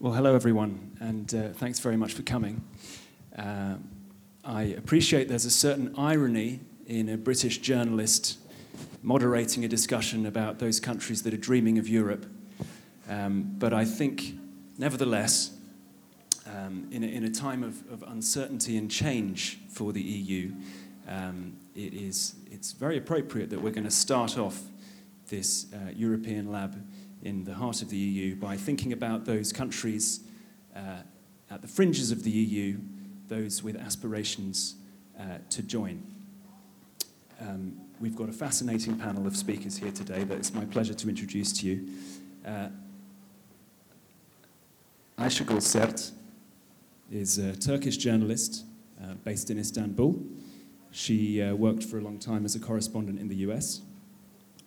Well, hello everyone, and uh, thanks very much for coming. Uh, I appreciate there's a certain irony in a British journalist moderating a discussion about those countries that are dreaming of Europe. Um, but I think, nevertheless, um, in, a, in, a, time of, of, uncertainty and change for the EU, um, it is, it's very appropriate that we're going to start off this uh, European lab in the heart of the EU by thinking about those countries uh, at the fringes of the EU, those with aspirations uh, to join. Um, we've got a fascinating panel of speakers here today that it's my pleasure to introduce to you. Uh, Ayşegül Sert is a Turkish journalist uh, based in Istanbul. She uh, worked for a long time as a correspondent in the US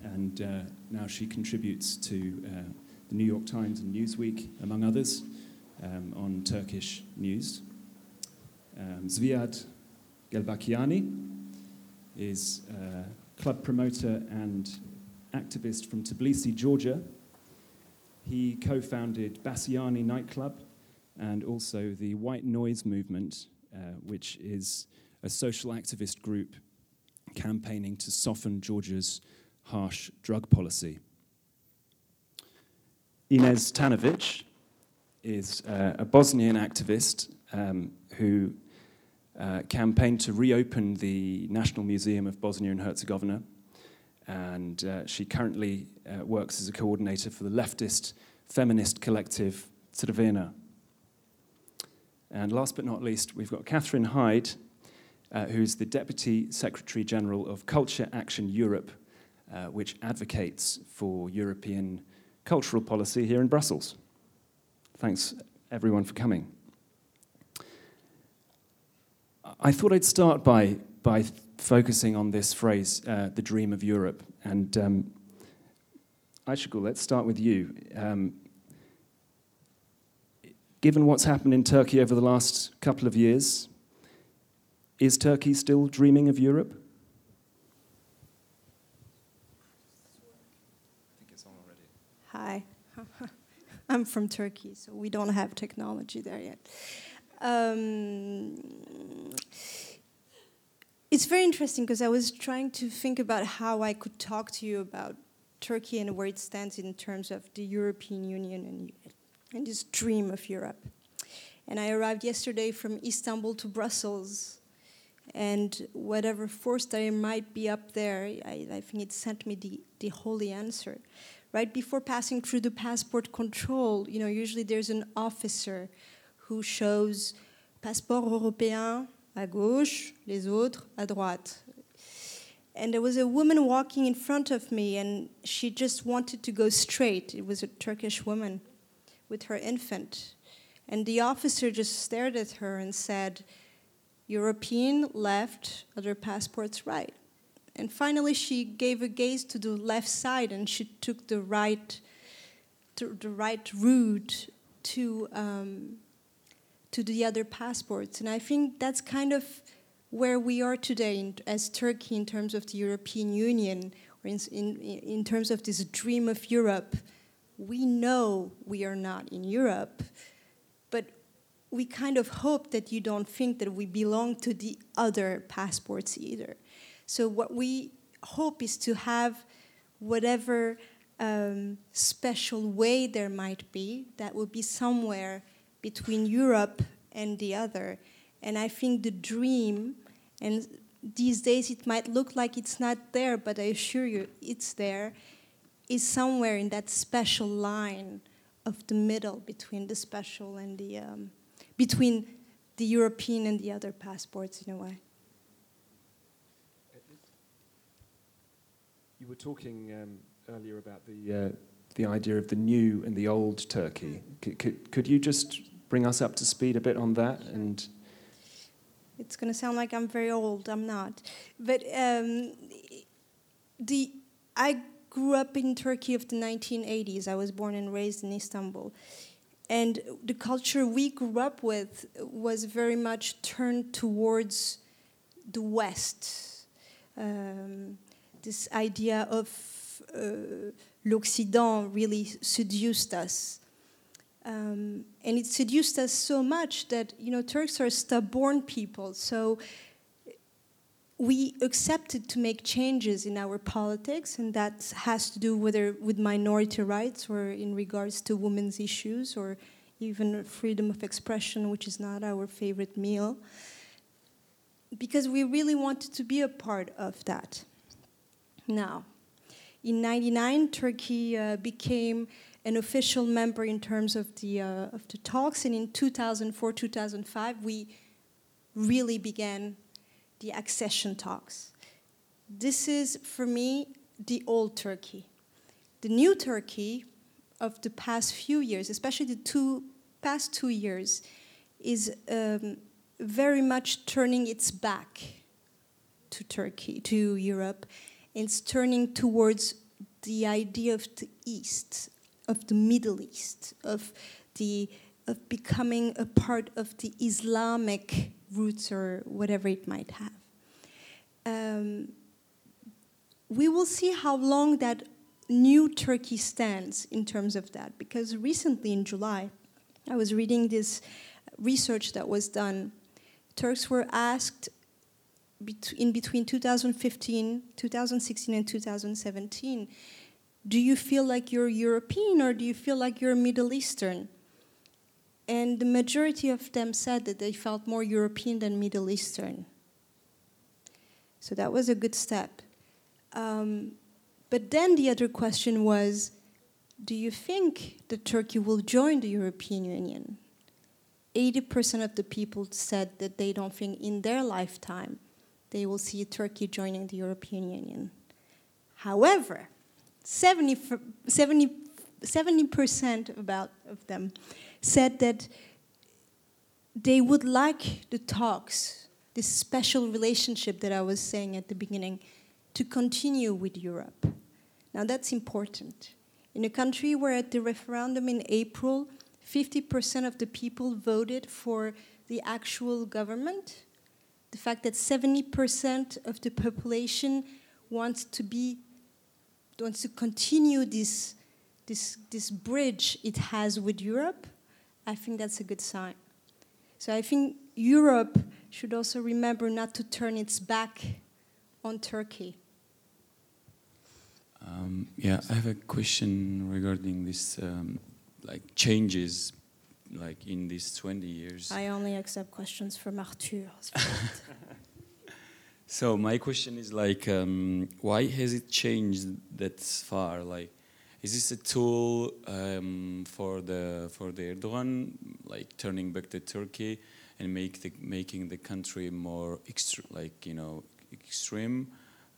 and uh, now she contributes to uh, the New York Times and Newsweek, among others, um, on Turkish news. Um, Zviad Gelbakiani is a club promoter and activist from Tbilisi, Georgia. He co founded Basiani nightclub and also the White Noise movement, uh, which is a social activist group campaigning to soften Georgia's harsh drug policy. Ines Tanovic is uh, a Bosnian activist um, who uh, campaigned to reopen the National Museum of Bosnia and Herzegovina. And uh, she currently uh, works as a coordinator for the leftist feminist collective Crvena. And last but not least, we've got Catherine Hyde, uh, who's the Deputy Secretary General of Culture Action Europe, uh, which advocates for European cultural policy here in Brussels. Thanks, everyone, for coming. I thought I'd start by, by focusing on this phrase, uh, the dream of Europe. And um, let's start with you. Um, given what's happened in Turkey over the last couple of years, is Turkey still dreaming of Europe? I'm from Turkey, so we don't have technology there yet. Um, it's very interesting because I was trying to think about how I could talk to you about Turkey and where it stands in terms of the European Union and, and this dream of Europe. And I arrived yesterday from Istanbul to Brussels, and whatever force there might be up there, I, I think it sent me the, the holy answer right before passing through the passport control, you know, usually there's an officer who shows passeport européen à gauche, les autres à droite. And there was a woman walking in front of me, and she just wanted to go straight. It was a Turkish woman with her infant. And the officer just stared at her and said, European left, other passports right. And finally, she gave a gaze to the left side and she took the right, the right route to, um, to the other passports. And I think that's kind of where we are today in, as Turkey in terms of the European Union, or in, in, in terms of this dream of Europe. We know we are not in Europe, but we kind of hope that you don't think that we belong to the other passports either. So what we hope is to have whatever um, special way there might be that will be somewhere between Europe and the other. And I think the dream, and these days it might look like it's not there, but I assure you it's there, is somewhere in that special line of the middle between the special and the um, between the European and the other passports in a way. You were talking um, earlier about the, uh, the idea of the new and the old Turkey. Could, could, could you just bring us up to speed a bit on that? And it's going to sound like I'm very old. I'm not, but um, the I grew up in Turkey of the 1980s. I was born and raised in Istanbul. And the culture we grew up with was very much turned towards the West. Um, this idea of uh, l'Occident really seduced us. Um, and it seduced us so much that you know Turks are stubborn people. So we accepted to make changes in our politics, and that has to do whether with minority rights or in regards to women's issues or even freedom of expression, which is not our favorite meal, because we really wanted to be a part of that. Now, in 99, Turkey uh, became an official member in terms of the, uh, of the talks, and in 2004 2005, we really began the accession talks. This is, for me, the old Turkey. The new Turkey of the past few years, especially the two past two years, is um, very much turning its back to Turkey, to Europe. It's turning towards the idea of the East, of the Middle East, of the of becoming a part of the Islamic roots or whatever it might have. Um, we will see how long that new Turkey stands in terms of that, because recently in July, I was reading this research that was done. Turks were asked in between 2015, 2016, and 2017 do you feel like you're European or do you feel like you're Middle Eastern? And the majority of them said that they felt more European than Middle Eastern. So that was a good step. Um, but then the other question was do you think that Turkey will join the European Union? 80% of the people said that they don't think in their lifetime they will see Turkey joining the European Union. However, 70, 70, 70% about of them said that they would like the talks, this special relationship that I was saying at the beginning, to continue with Europe. Now that's important. In a country where at the referendum in April, 50% of the people voted for the actual government, the fact that 70% of the population wants to be wants to continue this, this, this bridge it has with Europe, I think that's a good sign. So I think Europe should also remember not to turn its back on Turkey. Um, yeah, I have a question regarding this, um, like changes, like in these 20 years. I only accept questions from Arthur. so my question is like, um, why has it changed that far? Like, is this a tool um, for the for the Erdogan, like turning back to Turkey and make the, making the country more like you know extreme?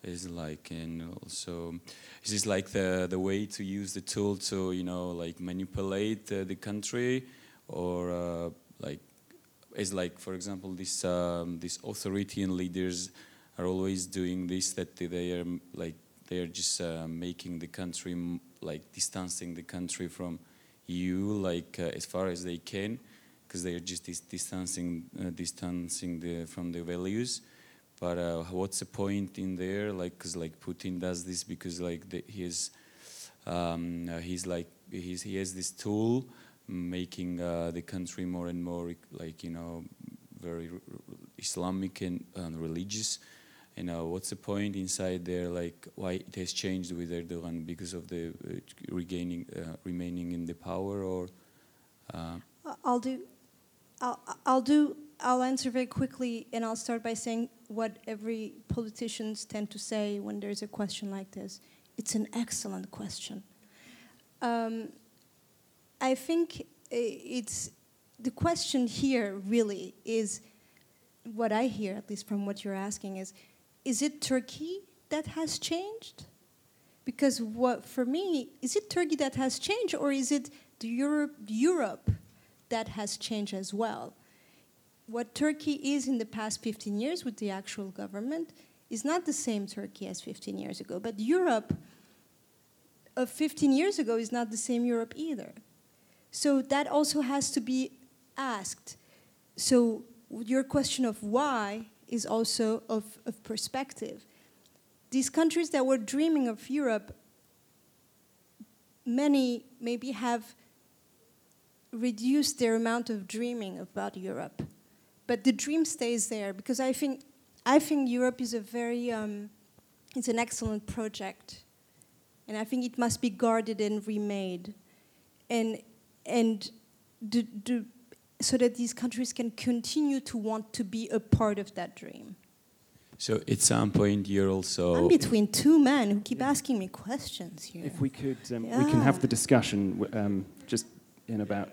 Is like and also is this like the the way to use the tool to you know like manipulate uh, the country or uh, like is like for example this um, this authoritarian leaders are always doing this that they are like they are just uh, making the country like distancing the country from EU like uh, as far as they can because they are just dis distancing uh, distancing the, from the values. But uh, what's the point in there? Like because like Putin does this because like the, he's um, uh, he's like he's, he has this tool making uh, the country more and more like you know very Islamic and religious. You know what's the point inside there like why it has changed with Erdogan? Because of the uh, regaining uh, remaining in the power or uh, I'll do I'll, I'll do I'll answer very quickly and I'll start by saying what every politicians tend to say when there's a question like this. It's an excellent question. Um, I think eh, it's the question here really is what I hear at least from what you're asking is is it Turkey that has changed? Because what for me, is it Turkey that has changed or is it the Europe, Europe that has changed as well? What Turkey is in the past 15 years with the actual government is not the same Turkey as 15 years ago. But Europe of 15 years ago is not the same Europe either. So that also has to be asked. So your question of why is also of, of perspective. These countries that were dreaming of Europe, many maybe have reduced their amount of dreaming about Europe. But the dream stays there because I think, I think Europe is a very, um, it's an excellent project. And I think it must be guarded and remade. And, and do, do, so that these countries can continue to want to be a part of that dream. So at some point you're also. I'm between two men who keep asking me questions here. If we could, um, we can have the discussion um, just in about.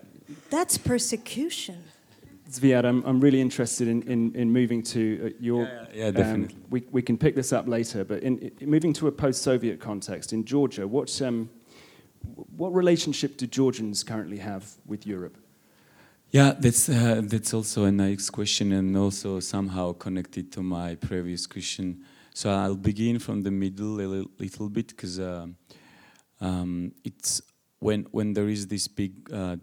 That's persecution. Zviad, I'm, I'm really interested in, in, in moving to uh, your. Yeah, yeah, yeah definitely. Um, we, we can pick this up later, but in, in moving to a post Soviet context, in Georgia, what, um, what relationship do Georgians currently have with Europe? Yeah, that's uh, that's also a nice question, and also somehow connected to my previous question. So I'll begin from the middle a little, little bit because uh, um, it's when when there is this big uh,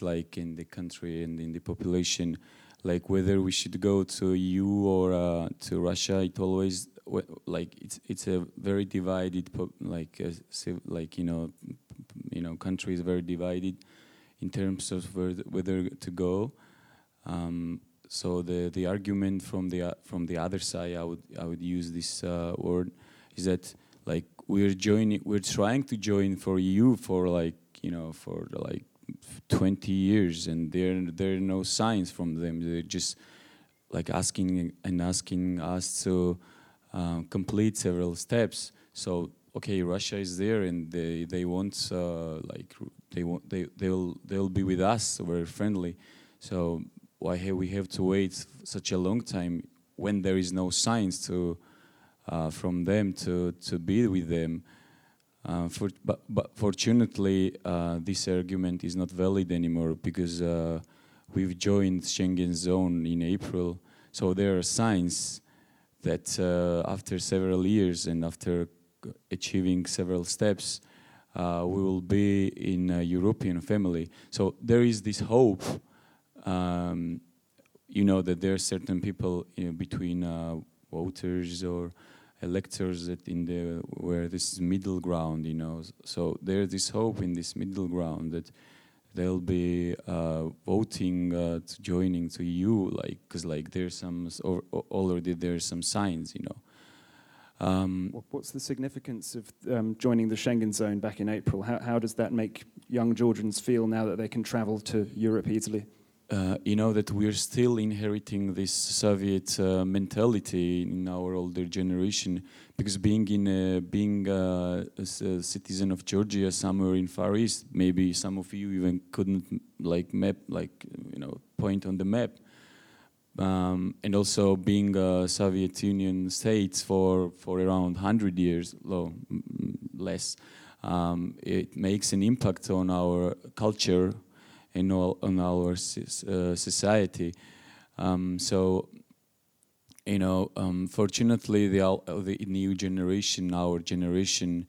like in the country and in the population, like whether we should go to EU or uh, to Russia. It always like it's it's a very divided like uh, like you know you know country is very divided in terms of whether to go. Um, so the the argument from the uh, from the other side, I would I would use this uh, word, is that like we're joining, we're trying to join for EU for like you know for like 20 years, and there there are no signs from them. They're just like asking and asking us to uh, complete several steps. So okay, Russia is there, and they they want uh, like they want they they'll they'll be with us very friendly. So why have we have to wait such a long time when there is no signs to uh, from them to to be with them. Uh, for, but, but fortunately uh, this argument is not valid anymore because uh, we've joined Schengen zone in April. So there are signs that uh, after several years and after achieving several steps uh, we will be in a European family. So there is this hope, um, you know, that there are certain people you know, between uh, voters or electors that in the where this is middle ground, you know. So there's this hope in this middle ground that they'll be uh, voting uh, to joining to EU, like because like there's some or already there's some signs, you know. Um, What's the significance of um, joining the Schengen zone back in April? How, how, does that make young Georgians feel now that they can travel to Europe easily? Uh, you know that we're still inheriting this Soviet uh, mentality in our older generation because being in a, being a, a, citizen of Georgia somewhere in Far East, maybe some of you even couldn't like map like you know point on the map um, and also being a Soviet Union states for, for around 100 years, low, less, um, it makes an impact on our culture and all, on our uh, society. Um, so, you know, um, fortunately, the, the new generation, our generation,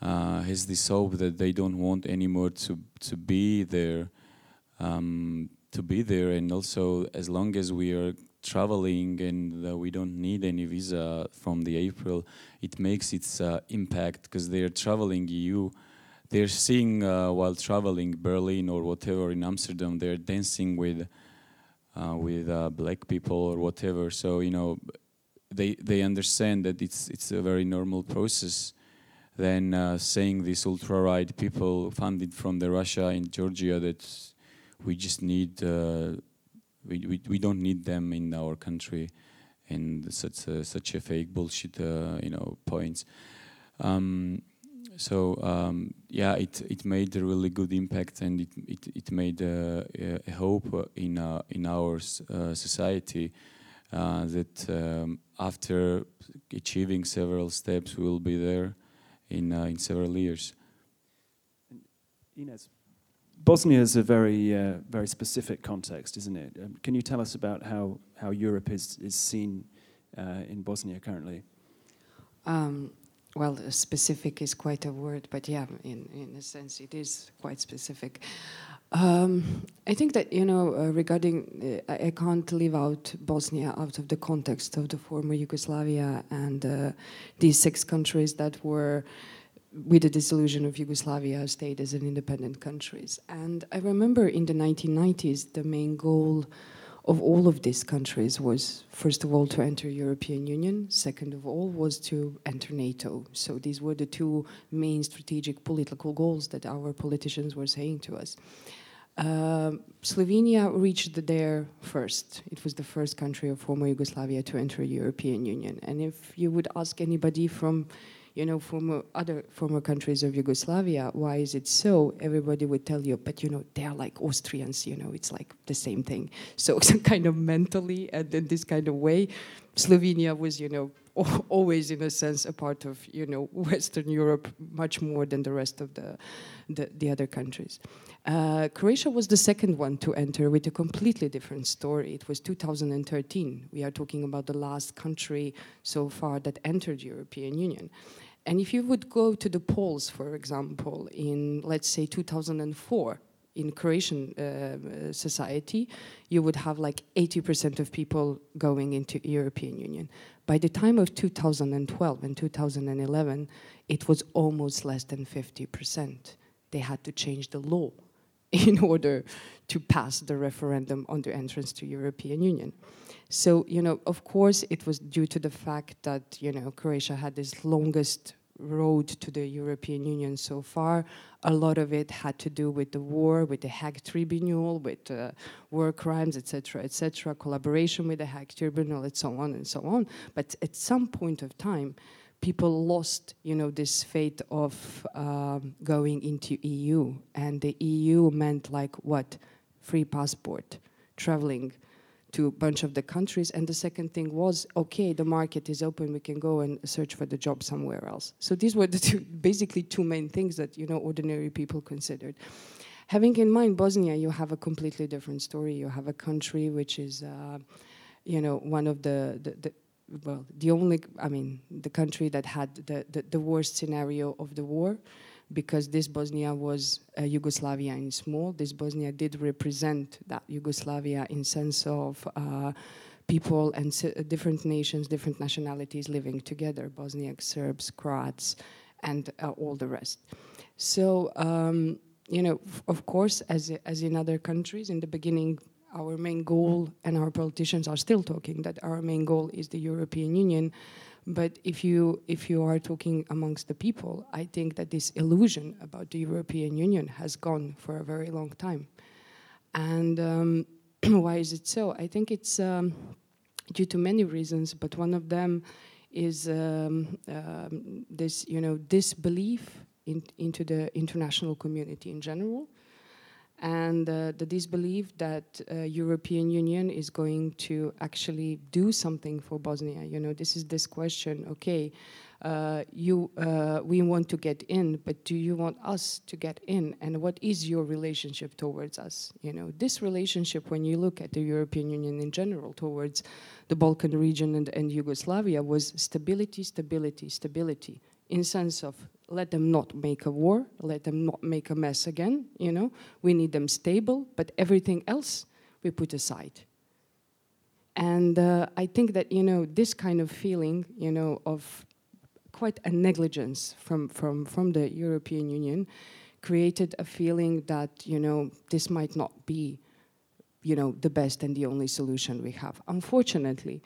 uh, has this hope that they don't want anymore to to be there um, to be there and also as long as we are traveling and uh, we don't need any visa from the April, it makes its uh, impact because they're traveling EU. They're seeing uh, while traveling Berlin or whatever in Amsterdam, they're dancing with uh, with uh, black people or whatever. So you know, they they understand that it's it's a very normal process. than uh, saying these ultra right people funded from the Russia in Georgia that we just need uh, we, we we don't need them in our country and such a, such a fake bullshit uh, you know points. Um, so um, yeah it it made a really good impact and it it, it made uh, a, a hope in uh, in our uh, society uh, that um, after achieving several steps we will be there in in several years. Ines Bosnia is a very, uh, very specific context, isn't it? Um, can you tell us about how, how Europe is, is seen uh, in Bosnia currently? Um, well, specific is quite a word, but yeah, in, in a sense, it is quite specific. Um, I think that, you know, uh, regarding, uh, I can't leave out Bosnia out of the context of the former Yugoslavia and uh, these six countries that were with the dissolution of Yugoslavia, stayed as an independent countries. And I remember in the 1990s, the main goal of all of these countries was, first of all, to enter European Union. Second of all, was to enter NATO. So these were the two main strategic political goals that our politicians were saying to us. Uh, Slovenia reached there first. It was the first country of former Yugoslavia to enter European Union. And if you would ask anybody from you know, former other former countries of Yugoslavia, why is it so? Everybody would tell you, but you know, they're like Austrians, you know, it's like the same thing. So some kind of mentally and in this kind of way, Slovenia was, you know, always in a sense a part of, you know, Western Europe much more than the rest of the, the, the other countries. Uh, Croatia was the second one to enter with a completely different story. It was 2013. We are talking about the last country so far that entered European Union. And if you would go to the polls, for example, in let's say 2004, in Croatian uh, society, you would have like 80% of people going into European Union. By the time of 2012 and 2011, it was almost less than 50%. They had to change the law in order to pass the referendum on the entrance to European Union. So, you know, of course, it was due to the fact that, you know, Croatia had this longest road to the European Union so far. A lot of it had to do with the war, with the Hague Tribunal, with uh, war crimes, etc., etc., collaboration with the Hague Tribunal, and so on and so on. But at some point of time, people lost, you know, this fate of um, going into EU, and the EU meant like what? Free passport, traveling to a bunch of the countries. And the second thing was, okay, the market is open, we can go and search for the job somewhere else. So these were the two, basically two main things that you know ordinary people considered. Having in mind Bosnia, you have a completely different story. You have a country which is, uh, you know, one of the, the, the well, the only, I mean, the country that had the, the, the worst scenario of the war because this Bosnia was uh, Yugoslavia in small. This Bosnia did represent that Yugoslavia in sense of uh, people and different nations, different nationalities living together, Bosniaks, Serbs, Croats, and uh, all the rest. So, um, you know, of course, as, as in other countries, in the beginning, our main goal, and our politicians are still talking that our main goal is the European Union, but if you if you are talking amongst the people, I think that this illusion about the European Union has gone for a very long time. And um, why is it so? I think it's um, due to many reasons, but one of them is um, um this you know disbelief in, into the international community in general and uh, the disbelief that uh, European Union is going to actually do something for Bosnia. You know, this is this question. Okay, uh, you, uh, we want to get in, but do you want us to get in? And what is your relationship towards us? You know, this relationship, when you look at the European Union in general towards the Balkan region and, and Yugoslavia, was stability, stability, stability in sense of let them not make a war, let them not make a mess again, you know. We need them stable, but everything else we put aside. And uh, I think that, you know, this kind of feeling, you know, of quite a negligence from, from, from the European Union created a feeling that, you know, this might not be, you know, the best and the only solution we have. Unfortunately,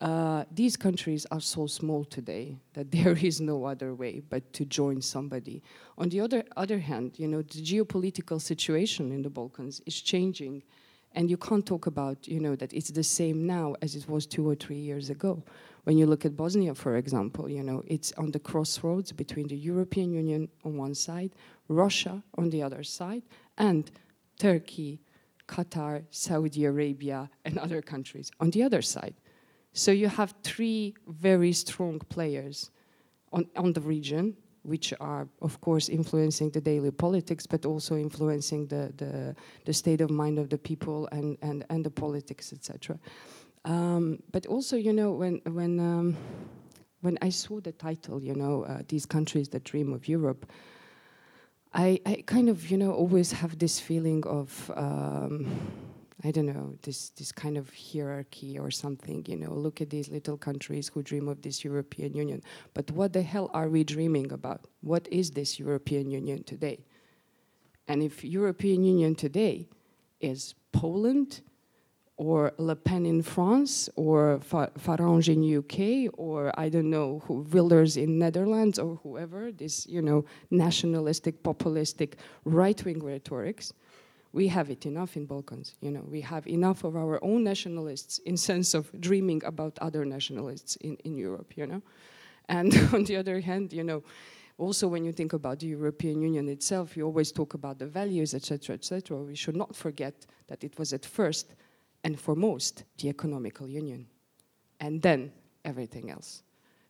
uh, these countries are so small today that there is no other way but to join somebody. On the other, other hand, you know, the geopolitical situation in the Balkans is changing, and you can't talk about, you know, that it's the same now as it was two or three years ago. When you look at Bosnia, for example, you know, it's on the crossroads between the European Union on one side, Russia on the other side, and Turkey, Qatar, Saudi Arabia, and other countries on the other side. So you have three very strong players on, on the region, which are, of course, influencing the daily politics, but also influencing the, the, the state of mind of the people and, and, and the politics, etc. Um, but also, you know, when, when, um, when I saw the title, you know, uh, these countries that dream of Europe, I, I, kind of, you know, always have this feeling of um, I don't know, this, this kind of hierarchy or something, you know, look at these little countries who dream of this European Union. But what the hell are we dreaming about? What is this European Union today? And if European Union today is Poland, or Le Pen in France, or Farage in UK, or I don't know, who, Wilders in Netherlands, or whoever, this, you know, nationalistic, populistic, right-wing rhetorics, we have it enough in Balkans. You know, we have enough of our own nationalists in sense of dreaming about other nationalists in, in Europe, you know. And on the other hand, you know, also when you think about the European Union itself, you always talk about the values, etc., etc. We should not forget that it was at first and for most, the economical union, and then everything else.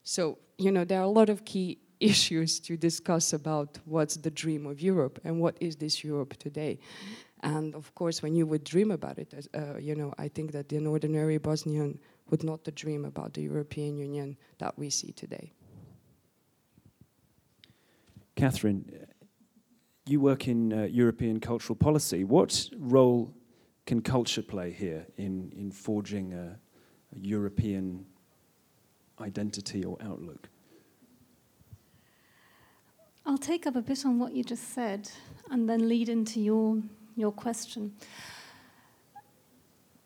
So, you know, there are a lot of key issues to discuss about what's the dream of Europe and what is this Europe today. And of course, when you would dream about it, uh, you know, I think that an ordinary Bosnian would not dream about the European Union that we see today. Catherine, you work in uh, European cultural policy. What role can culture play here in, in forging a, a European identity or outlook? I'll take up a bit on what you just said and then lead into your, your question.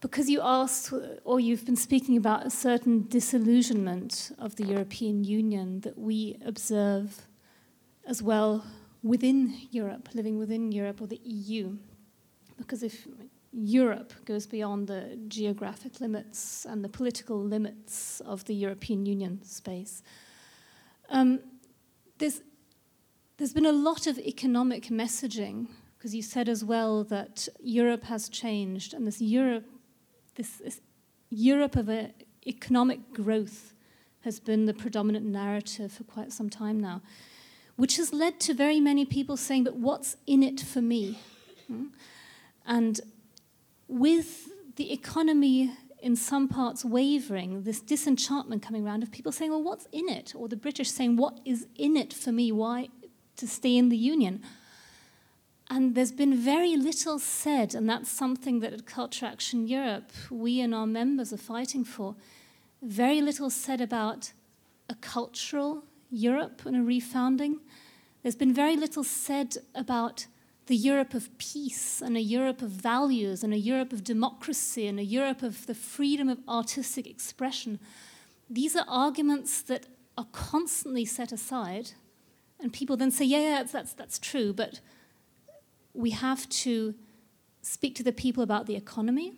Because you asked, or you've been speaking about a certain disillusionment of the European Union that we observe as well within Europe, living within Europe or the EU. Because if Europe goes beyond the geographic limits and the political limits of the European Union space. Um, there's, there's been a lot of economic messaging, because you said as well that Europe has changed, and this Europe, this, this Europe of economic growth has been the predominant narrative for quite some time now, which has led to very many people saying, but what's in it for me? Hmm? And with the economy in some parts wavering, this disenchantment coming around of people saying, well, what's in it? Or the British saying, what is in it for me? Why to stay in the Union? And there's been very little said, and that's something that at Culture Action Europe, we and our members are fighting for. Very little said about a cultural Europe and a refounding. There's been very little said about the Europe of peace and a Europe of values and a Europe of democracy and a Europe of the freedom of artistic expression. These are arguments that are constantly set aside, and people then say, yeah, yeah, that's, that's true, but we have to speak to the people about the economy.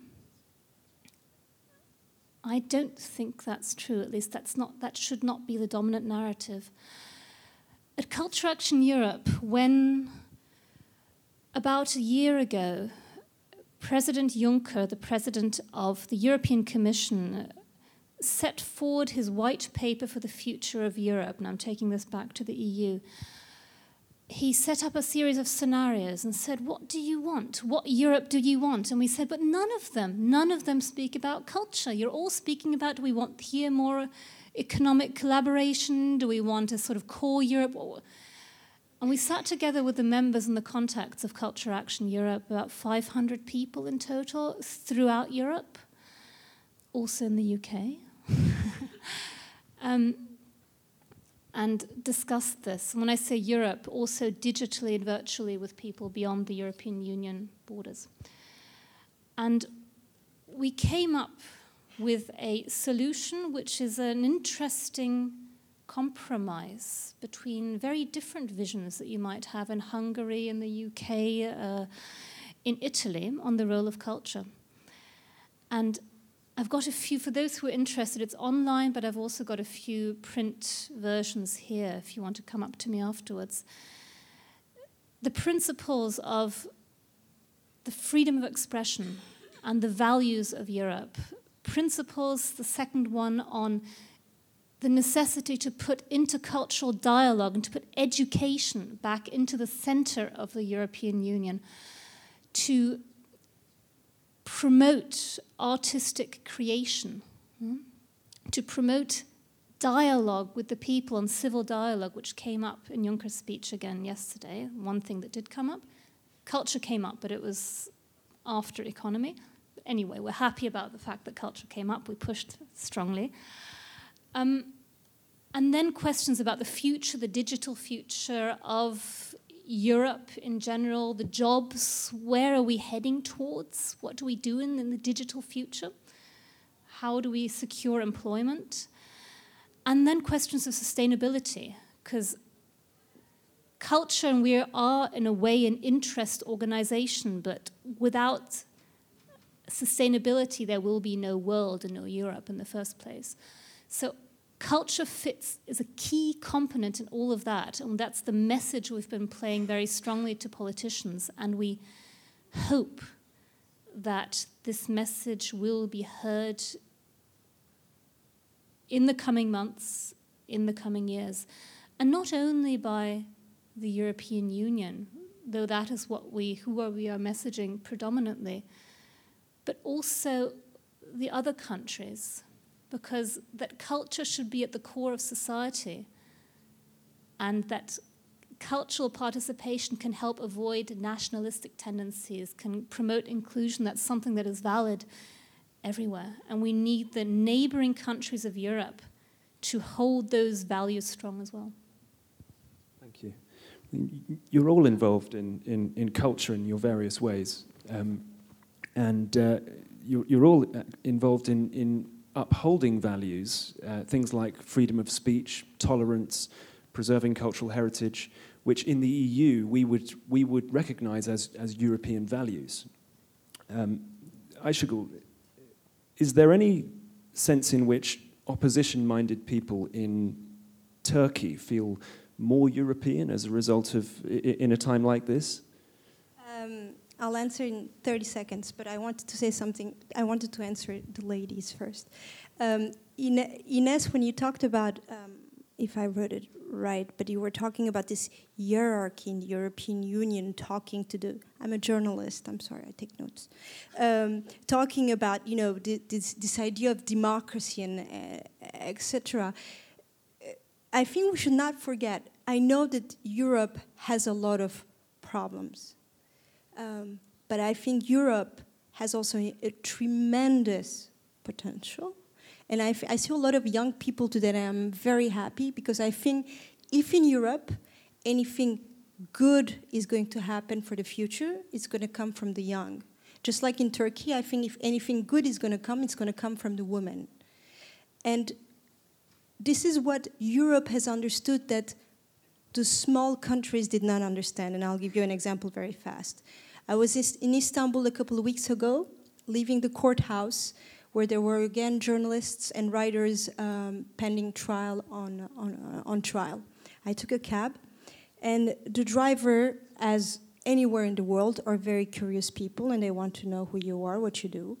I don't think that's true, at least that's not, that should not be the dominant narrative. At Culture Action Europe, when about a year ago, President Juncker, the president of the European Commission, set forward his white paper for the future of Europe, and I'm taking this back to the EU. He set up a series of scenarios and said, What do you want? What Europe do you want? And we said, But none of them, none of them speak about culture. You're all speaking about do we want here more economic collaboration? Do we want a sort of core Europe? And we sat together with the members and the contacts of Culture Action Europe, about 500 people in total throughout Europe, also in the UK, um, and discussed this. When I say Europe, also digitally and virtually with people beyond the European Union borders. And we came up with a solution which is an interesting compromise between very different visions that you might have in Hungary, in the UK, uh, in Italy on the role of culture. And I've got a few, for those who are interested, it's online, but I've also got a few print versions here if you want to come up to me afterwards. The principles of the freedom of expression and the values of Europe. Principles, the second one on the necessity to put intercultural dialogue and to put education back into the center of the European Union, to promote artistic creation, hmm? to promote dialogue with the people and civil dialogue, which came up in Juncker's speech again yesterday. One thing that did come up. Culture came up, but it was after economy. anyway, we're happy about the fact that culture came up. We pushed strongly. Um, and then questions about the future, the digital future of Europe in general, the jobs, where are we heading towards? What do we do in, in the digital future? How do we secure employment? And then questions of sustainability, because culture and we are in a way an interest organization, but without sustainability there will be no world and no Europe in the first place. So culture fits is a key component in all of that, and that's the message we've been playing very strongly to politicians, and we hope that this message will be heard in the coming months, in the coming years, and not only by the European Union, though that is what we who are we are messaging predominantly, but also the other countries because that culture should be at the core of society and that cultural participation can help avoid nationalistic tendencies, can promote inclusion. That's something that is valid everywhere. And we need the neighboring countries of Europe to hold those values strong as well. Thank you. You're all involved in, in, in culture in your various ways. Um, and uh, you're, you're all uh, involved in, in upholding values, uh, things like freedom of speech, tolerance, preserving cultural heritage, which in the EU we would, we would recognize as, as European values. Um, is there any sense in which opposition minded people in Turkey feel more European as a result of, in a time like this? Um, I'll answer in 30 seconds, but I wanted to say something. I wanted to answer the ladies first. Um, Ines, when you talked about, um, if I wrote it right, but you were talking about this hierarchy in the European Union, talking to the. I'm a journalist. I'm sorry, I take notes. Um, talking about, you know, this, this idea of democracy and uh, etc. I think we should not forget. I know that Europe has a lot of problems um, but I think Europe has also a tremendous potential. And I, see a lot of young people today, and I'm very happy because I think if in Europe anything good is going to happen for the future, it's going to come from the young. Just like in Turkey, I think if anything good is going to come, it's going to come from the women. And this is what Europe has understood that the small countries did not understand. And I'll give you an example very fast. I was in Istanbul a couple of weeks ago, leaving the courthouse where there were again journalists and writers um, pending trial on, on, uh, on trial. I took a cab, and the driver, as anywhere in the world, are very curious people and they want to know who you are, what you do.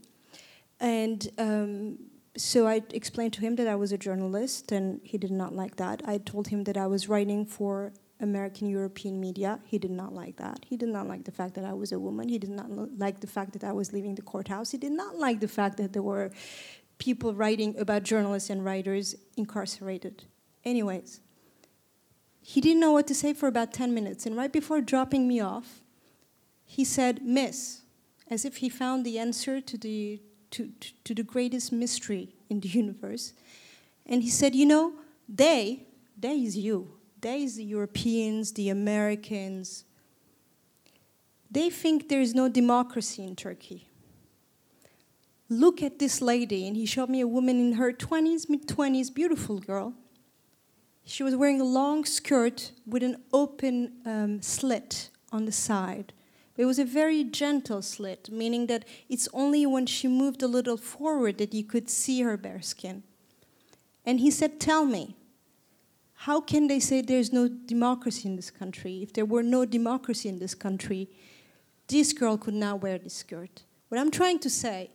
And um, so I explained to him that I was a journalist, and he did not like that. I told him that I was writing for American European media. He did not like that. He did not like the fact that I was a woman. He did not like the fact that I was leaving the courthouse. He did not like the fact that there were people writing about journalists and writers incarcerated. Anyways, he didn't know what to say for about 10 minutes. And right before dropping me off, he said, Miss, as if he found the answer to the, to, to, to the greatest mystery in the universe. And he said, You know, they, they is you days, the Europeans, the Americans, they think there is no democracy in Turkey. Look at this lady, and he showed me a woman in her 20s, mid 20s, beautiful girl. She was wearing a long skirt with an open um, slit on the side. It was a very gentle slit, meaning that it's only when she moved a little forward that you could see her bare skin. And he said, Tell me, how can they say there's no democracy in this country? If there were no democracy in this country, this girl could not wear this skirt. What I'm trying to say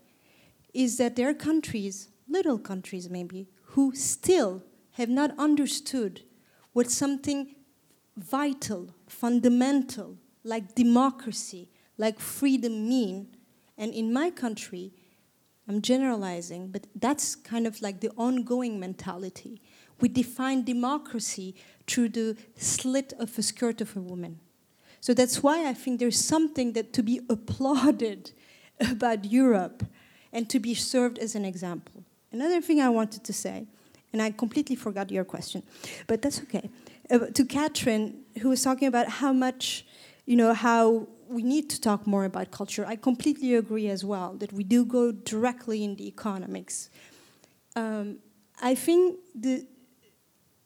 is that there are countries, little countries maybe, who still have not understood what something vital, fundamental, like democracy, like freedom mean. And in my country, I'm generalizing, but that's kind of like the ongoing mentality we define democracy through the slit of a skirt of a woman. So that's why I think there's something that to be applauded about Europe and to be served as an example. Another thing I wanted to say, and I completely forgot your question, but that's okay. Uh, to Catherine, who was talking about how much, you know, how we need to talk more about culture. I completely agree as well that we do go directly in the economics. Um, I think the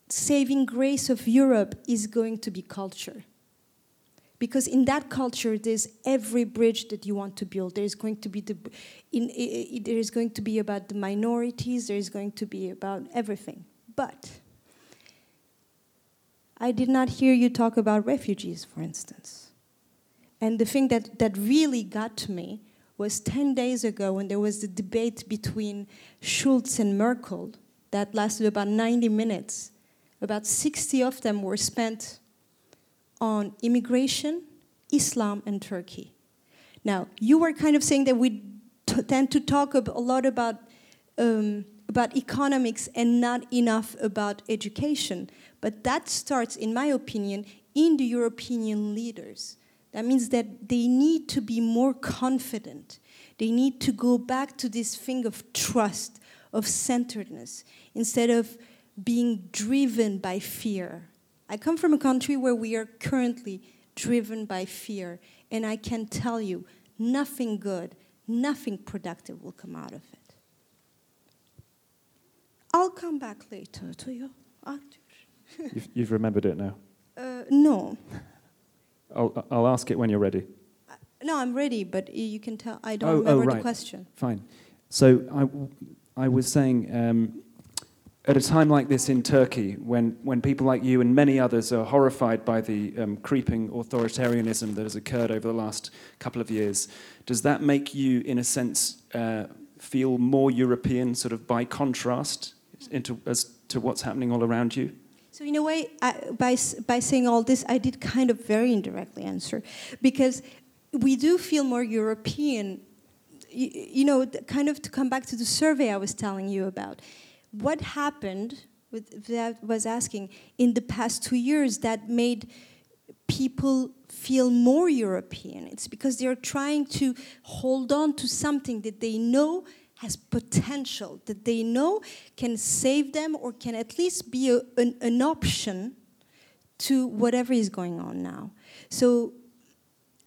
saving grace of Europe is going to be culture. Because in that culture, there's every bridge that you want to build. There's going to be the, in, there is going to be about the minorities. There is going to be about everything. But I did not hear you talk about refugees, for instance. And the thing that, that really got to me was 10 days ago when there was the debate between Schulz and Merkel that lasted about 90 minutes. About 60 of them were spent on immigration, Islam, and Turkey. Now, you were kind of saying that we tend to talk a lot about, um, about economics and not enough about education. But that starts, in my opinion, in the European leaders. That means that they need to be more confident. They need to go back to this thing of trust, of centeredness, instead of being driven by fear. I come from a country where we are currently driven by fear, and I can tell you, nothing good, nothing productive will come out of it. I'll come back later to you. you've, you've remembered it now? Uh, no. I'll, I'll ask it when you're ready. Uh, no, I'm ready, but you can tell I don't oh, oh remember oh, right. the question. Fine. So I, I was saying, um, at a time like this in Turkey, when, when people like you and many others are horrified by the um, creeping authoritarianism that has occurred over the last couple of years, does that make you, in a sense, uh, feel more European, sort of by contrast, into, as to what's happening all around you? So in a way, I, by, by saying all this, I did kind of very indirectly answer, because we do feel more European. You, you know, kind of to come back to the survey I was telling you about. What happened with, that was asking in the past two years that made people feel more European? It's because they're trying to hold on to something that they know has potential that they know can save them or can at least be a, an, an option to whatever is going on now. So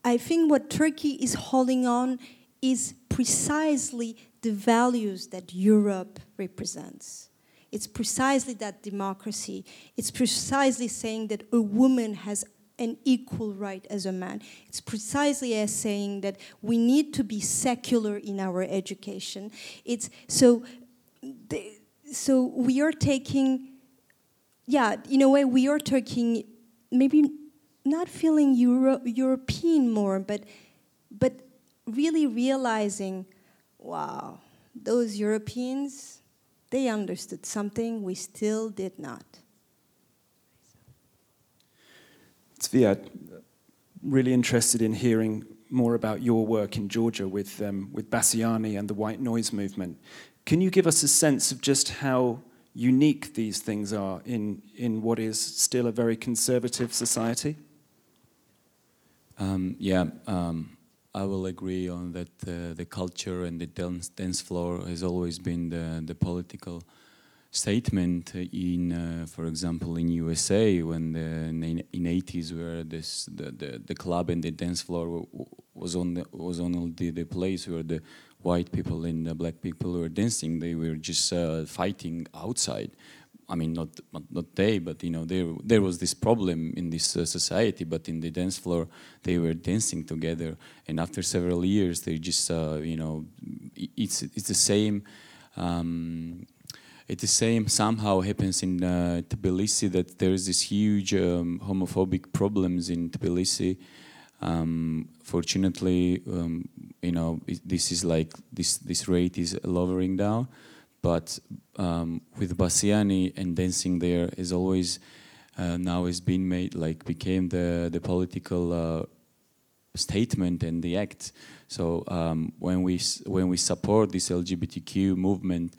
I think what Turkey is holding on is precisely the values that Europe represents. It's precisely that democracy. It's precisely saying that a woman has an equal right as a man. It's precisely as saying that we need to be secular in our education. It's so. The, so we are taking, yeah, in a way, we are taking maybe not feeling Euro European more, but but really realizing, wow, those Europeans, they understood something we still did not. Tzvia, really interested in hearing more about your work in Georgia with, um, with Bassiani and the white noise movement. Can you give us a sense of just how unique these things are in, in what is still a very conservative society? Um, yeah, um, I will agree on that uh, the culture and the dance, dance floor has always been the, the political statement in, uh, for example, in USA when the, in, in 80s where this the, the, the club and the dance floor was on the, was on the, the place where the white people and the black people were dancing. They were just uh, fighting outside. I mean, not, not, they, but you know, there there was this problem in this uh, society. But in the dance floor, they were dancing together, and after several years, they just uh, you know, it's it's the same. Um, it's the same somehow happens in uh, Tbilisi that there is this huge um, homophobic problems in Tbilisi. Um, fortunately, um, you know, this is like this this rate is lowering down, but um, with Bassiani and dancing there is always uh, now has been made like became the the political uh, statement and the act. So um, when we when we support this LGBTQ movement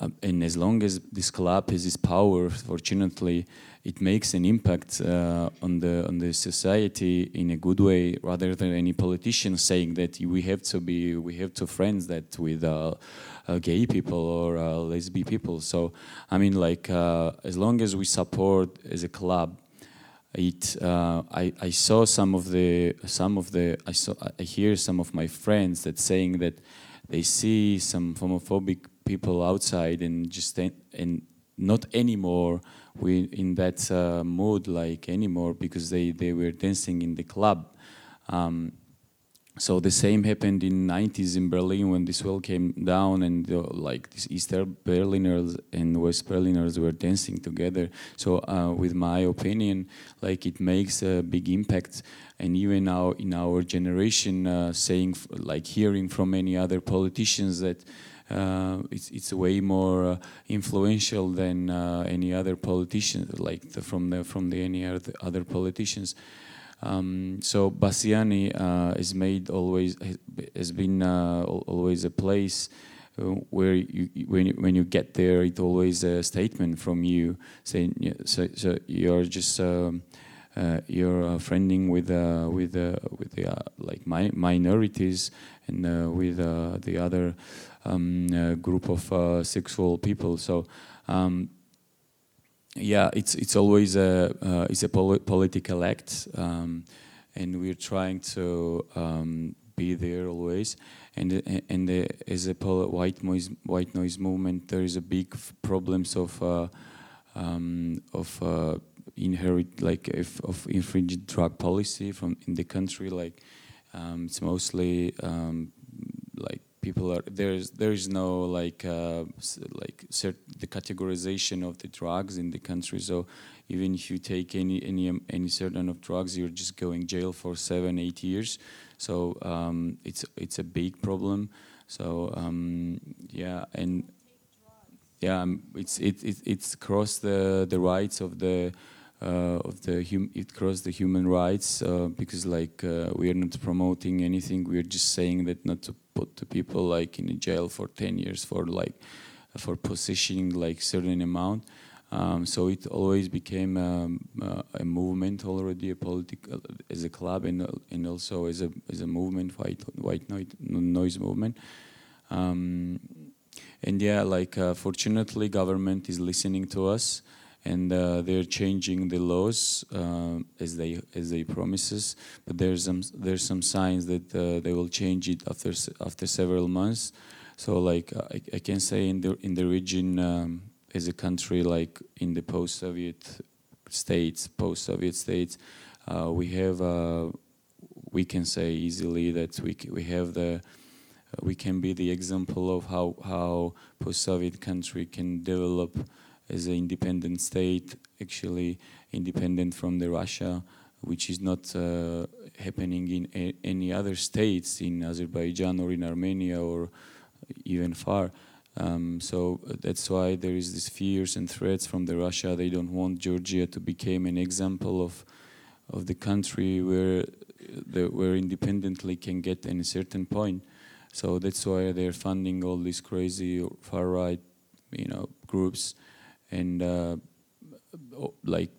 um, and as long as this club has this power, fortunately, it makes an impact uh, on the on the society in a good way, rather than any politician saying that we have to be we have to friends that with uh, uh, gay people or uh, lesbian people. So I mean, like uh, as long as we support as a club it uh, I, I saw some of the some of the I saw I hear some of my friends that saying that they see some homophobic people outside and just and not anymore we in that uh, mood like anymore because they they were dancing in the club um, so the same happened in 90s in Berlin when this wall came down and like these Easter Berliners and West Berliners were dancing together. So uh, with my opinion, like it makes a big impact. And even now in our generation, uh, saying like hearing from many other politicians that uh, it's it's way more uh, influential than uh, any other politician, like the, from the from the any other other politicians. Um, so Bassiani uh, is made always has been uh, always a place uh, where you, when you, when you get there, it always a statement from you saying so, so you're just. Um, uh, you're uh, friending with uh, with with the like mi minorities and with the other um, group of sexual people. So um, yeah, it's it's always a uh, it's a pol political act, um, and we're trying to um, be there always. And and uh, as a white noise white noise movement, there is a big problems of uh, um, of uh, inherit like if, of infringed drug policy from in the country. Like um, it's mostly um, like people are there's there is no like uh, like the categorization of the drugs in the country. So even if you take any any um, any certain of drugs you're just going jail for seven eight years. So um, it's it's a big problem. So um, yeah and yeah um, it's it, it it's cross the the rights of the uh, of the hum it crossed the human rights uh, because like uh, we are not promoting anything. We are just saying that not to put people like in jail for 10 years for like for possessing like certain amount. Um, so it always became um, uh, a movement already a political as a club and and also as a as a movement white white noise movement. Um, and yeah like uh, fortunately government is listening to us and uh, they're changing the laws uh, as they as they promises. But there's some there's some signs that uh, they will change it after after several months. So like I, I can say in the in the region um, as a country like in the post-Soviet states, post-Soviet states, uh, we have uh, we can say easily that we we have the we can be the example of how how post-Soviet country can develop as an independent state, actually independent from the Russia, which is not uh, happening in any other states in Azerbaijan or in Armenia or even far. Um, so that's why there is these fears and threats from the Russia. They don't want Georgia to become an example of of the country where the, where independently can get in a certain point. So that's why they're funding all these crazy far right, you know, groups and uh, like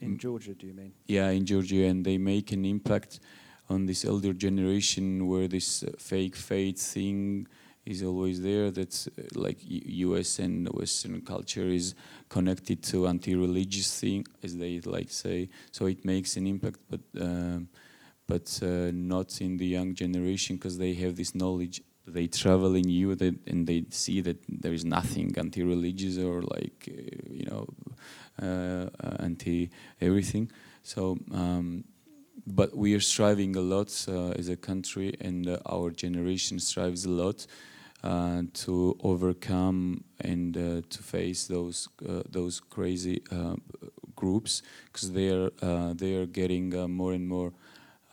in Georgia, do you mean? Yeah, in Georgia, and they make an impact on this elder generation where this uh, fake faith thing is always there. That's uh, like U.S. and Western culture is connected to anti-religious thing, as they like say. So it makes an impact, but um, but uh, not in the young generation because they have this knowledge they travel in you that, and they see that there is nothing anti-religious or like uh, you know uh, uh, anti everything so um, but we are striving a lot uh, as a country and uh, our generation strives a lot uh, to overcome and to face those those crazy groups because they are they are getting more and more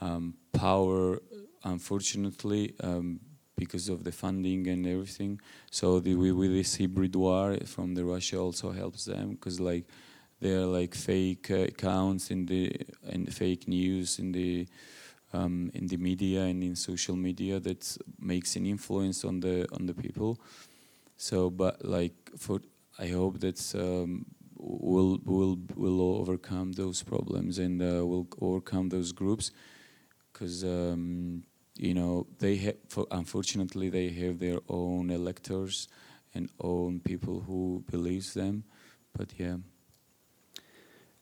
um, power unfortunately um, because of the funding and everything. So the, we, with this hybrid war from the Russia also helps them because like there are like fake uh, accounts in the and fake news in the um, in the media and in social media that makes an influence on the on the people. So, but like for, I hope that um, we'll we'll we'll overcome those problems and uh, we'll overcome those groups, because um, you know they have. Unfortunately, they have their own electors and own people who believes them. But yeah.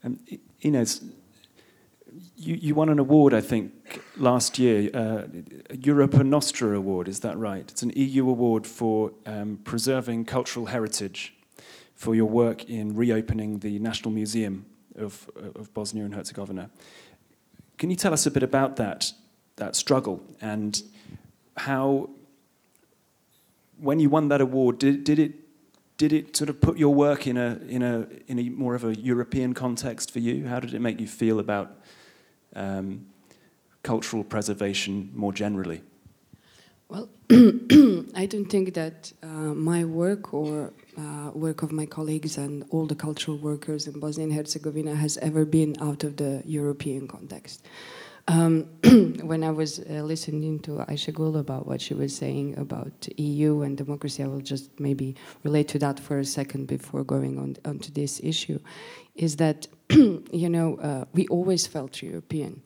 Um, Ines, you, you won an award, I think, last year, uh, Europa Nostra Award, is that right? It's an EU award for um, preserving cultural heritage for your work in reopening the National Museum of, of Bosnia and Herzegovina. Can you tell us a bit about that, that struggle and how, when you won that award, did, did it did it sort of put your work in a in a in a more of a European context for you? How did it make you feel about um, cultural preservation more generally? Well, I don't think that uh, my work or uh, work of my colleagues and all the cultural workers in Bosnia and Herzegovina has ever been out of the European context. Um, when I was uh, listening to Aisha Gul about what she was saying about EU and democracy, I will just maybe relate to that for a second before going on onto this issue. Is that you know uh, we always felt European.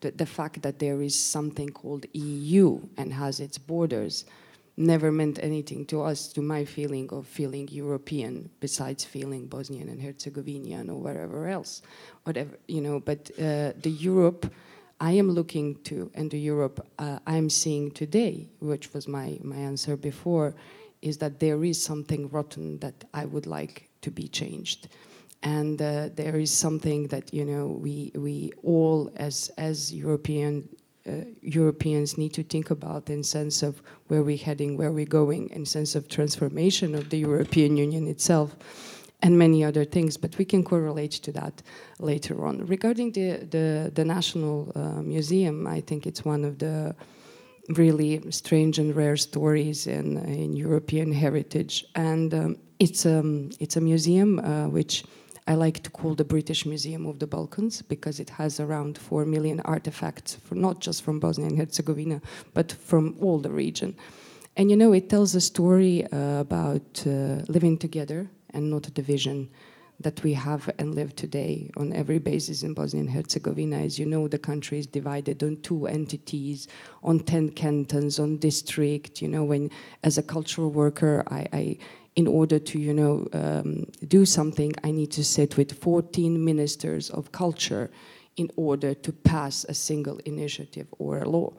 The, the fact that there is something called EU and has its borders never meant anything to us, to my feeling of feeling European, besides feeling Bosnian and Herzegovinian or wherever else, whatever you know. But uh, the Europe I am looking to and the Europe uh, I'm seeing today, which was my, my answer before, is that there is something rotten that I would like to be changed. And uh, there is something that you know we we all as as European uh, Europeans need to think about in sense of where we're heading, where we're going, in sense of transformation of the European Union itself and many other things, but we can correlate to that later on. Regarding the, the, the National uh, Museum, I think it's one of the really strange and rare stories in, in European heritage. And um, it's, um, it's a museum uh, which I like to call the British Museum of the Balkans because it has around 4 million artifacts, not just from Bosnia and Herzegovina, but from all the region. And you know, it tells a story uh, about uh, living together and not a division that we have and live today on every basis in Bosnia and Herzegovina. As you know, the country is divided on two entities, on 10 cantons, on district. You know, when as a cultural worker, I, I in order to, you know, um, do something, I need to sit with 14 ministers of culture in order to pass a single initiative or a law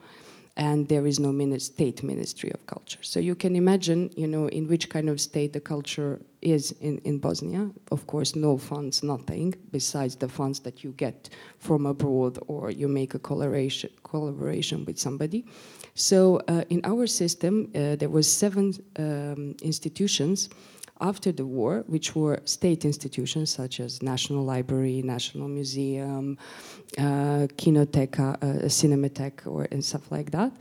and there is no state ministry of culture. So you can imagine, you know, in which kind of state the culture is in, in Bosnia. Of course, no funds, nothing, besides the funds that you get from abroad or you make a collaboration, collaboration with somebody. So uh, in our system, uh, there was seven um, institutions after the war, which were state institutions such as National Library, National Museum, uh, Kinoteka, uh, Cinematheque, or and stuff like that,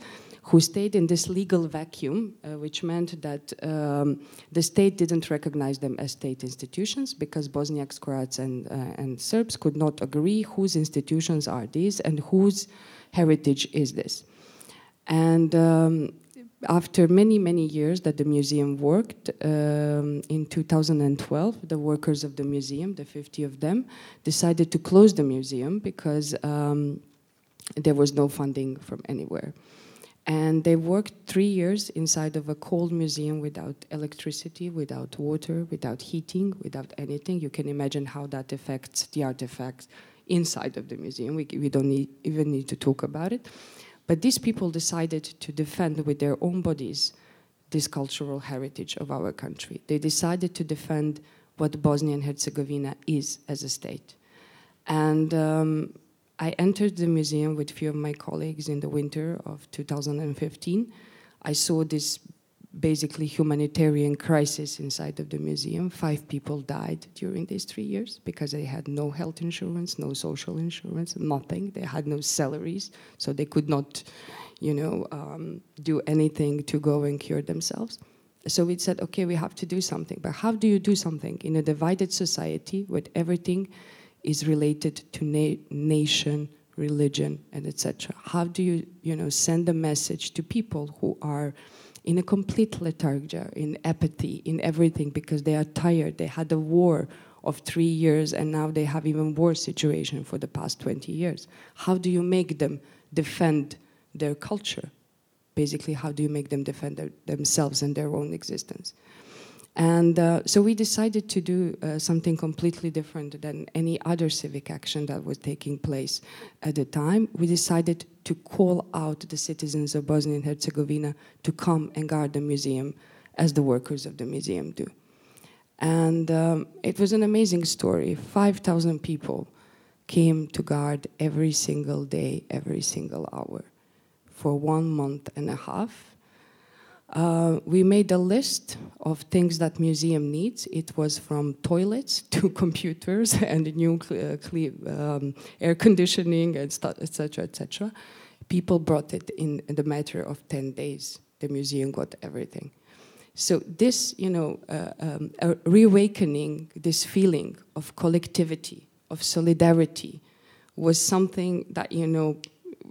who stayed in this legal vacuum, uh, which meant that um, the state didn't recognize them as state institutions because Bosniaks, Croats, and, uh, and Serbs could not agree whose institutions are these and whose heritage is this. And um, after many, many years that the museum worked, um, in 2012, the workers of the museum, the 50 of them, decided to close the museum because um, there was no funding from anywhere. And they worked three years inside of a cold museum without electricity, without water, without heating, without anything. You can imagine how that affects the artifacts inside of the museum. We, we don't need, even need to talk about it. But these people decided to defend with their own bodies this cultural heritage of our country. They decided to defend what Bosnia and Herzegovina is as a state. And um, I entered the museum with a few of my colleagues in the winter of 2015. I saw this basically humanitarian crisis inside of the museum. Five people died during these three years because they had no health insurance, no social insurance, nothing. They had no salaries, so they could not, you know, um, do anything to go and cure themselves. So we said, okay, we have to do something. But how do you do something in a divided society with everything is related to na nation, religion, and etc. How do you, you know, send a message to people who are in a complete lethargy, in apathy, in everything, because they are tired. They had a war of three years, and now they have even worse situation for the past 20 years. How do you make them defend their culture? Basically, how do you make them defend their, themselves and their own existence? And uh, so we decided to do uh, something completely different than any other civic action that was taking place at the time. We decided to call out the citizens of Bosnia and Herzegovina to come and guard the museum as the workers of the museum do. And um, it was an amazing story. 5,000 people came to guard every single day, every single hour for one month and a half uh, we made a list of things that museum needs. It was from toilets to computers and new uh, um, air conditioning and etc. etc. People brought it in, the matter of 10 days. The museum got everything. So this, you know, uh, um, reawakening this feeling of collectivity, of solidarity, was something that, you know,